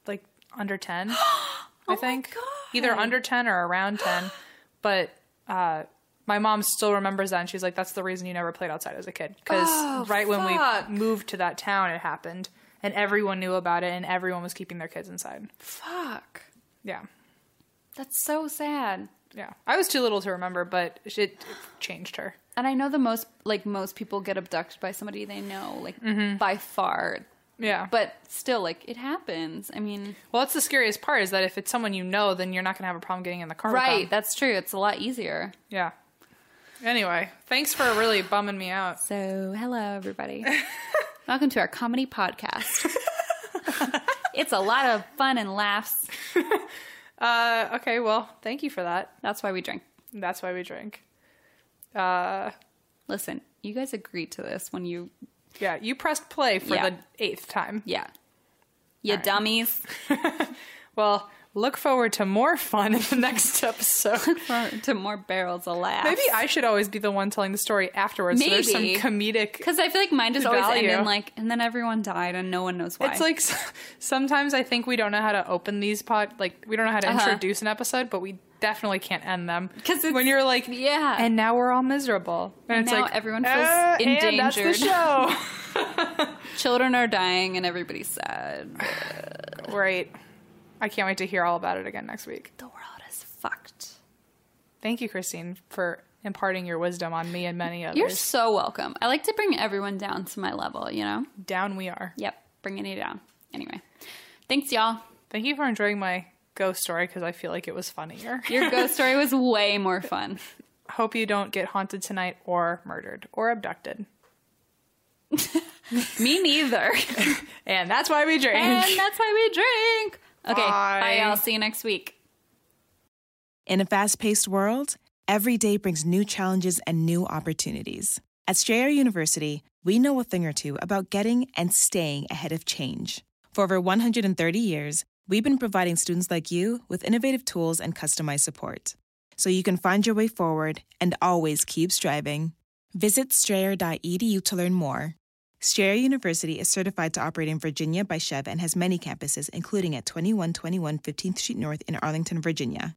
Like under ten, <gasps> I think, God. either under ten or around ten. <gasps> But uh, my mom still remembers that, and she's like, "That's the reason you never played outside as a kid." Because Oh, right when we moved to that town, it happened, and everyone knew about it, and everyone was keeping their kids inside. Fuck. Yeah, That's so sad. Yeah. I was too little to remember, but it, it changed her. And I know the most, like, most people get abducted by somebody they know, like, mm-hmm. by far. Yeah, But still, like, it happens. I mean, Well, that's the scariest part is that if it's someone you know, then you're not going to have a problem getting in the car. with right. them. That's true. It's a lot easier. Yeah. Anyway, thanks for really bumming me out. So, hello, everybody. <laughs> Welcome to our comedy podcast. <laughs> it's a lot of fun and laughs. <laughs> Uh, okay, well, thank you for that. That's why we drink. That's why we drink. Uh, Listen, you guys agreed to this when you, yeah, you pressed play for Yeah. the eighth time. yeah. You right. dummies. <laughs> Well, look forward to more fun in the next <laughs> episode. For, to more barrels of laughs. Maybe I should always be the one telling the story afterwards. So there's some Maybe. comedic. Because I feel like mine just always Value. end in like, and then everyone died and no one knows why. It's like <laughs> sometimes I think we don't know how to open these pod, like we don't know how to Uh-huh. introduce an episode, but we definitely can't end them because when you're like, yeah. and now we're all miserable, and, it's now like everyone feels "Uh, And that's the endangered." show. <laughs> children are dying and everybody's sad. Great, I can't wait to hear all about it again next week. the world is fucked. Thank you, Christine, for imparting your wisdom on me and many others. You're so welcome. I like to bring everyone down to my level, you know? Down we are. Yep, bringing you down. Anyway, thanks, y'all. Thank you for enjoying my ghost story because I feel like it was funnier. <laughs> Your ghost story was way more fun. <laughs> Hope you don't get haunted tonight or murdered or abducted. <laughs> Me neither. And that's why we drink. and that's why we drink. Okay, Bye. bye, y'all. See you next week. In a fast paced world, every day brings new challenges and new opportunities. At Strayer University, we know a thing or two about getting and staying ahead of change. For over 130 years, we've been providing students like you with innovative tools and customized support. So you can find your way forward and always keep striving. Visit strayer.edu to learn more. Strayer University is certified to operate in Virginia by SCHEV and has many campuses, including at 2121 15th Street North in Arlington, Virginia.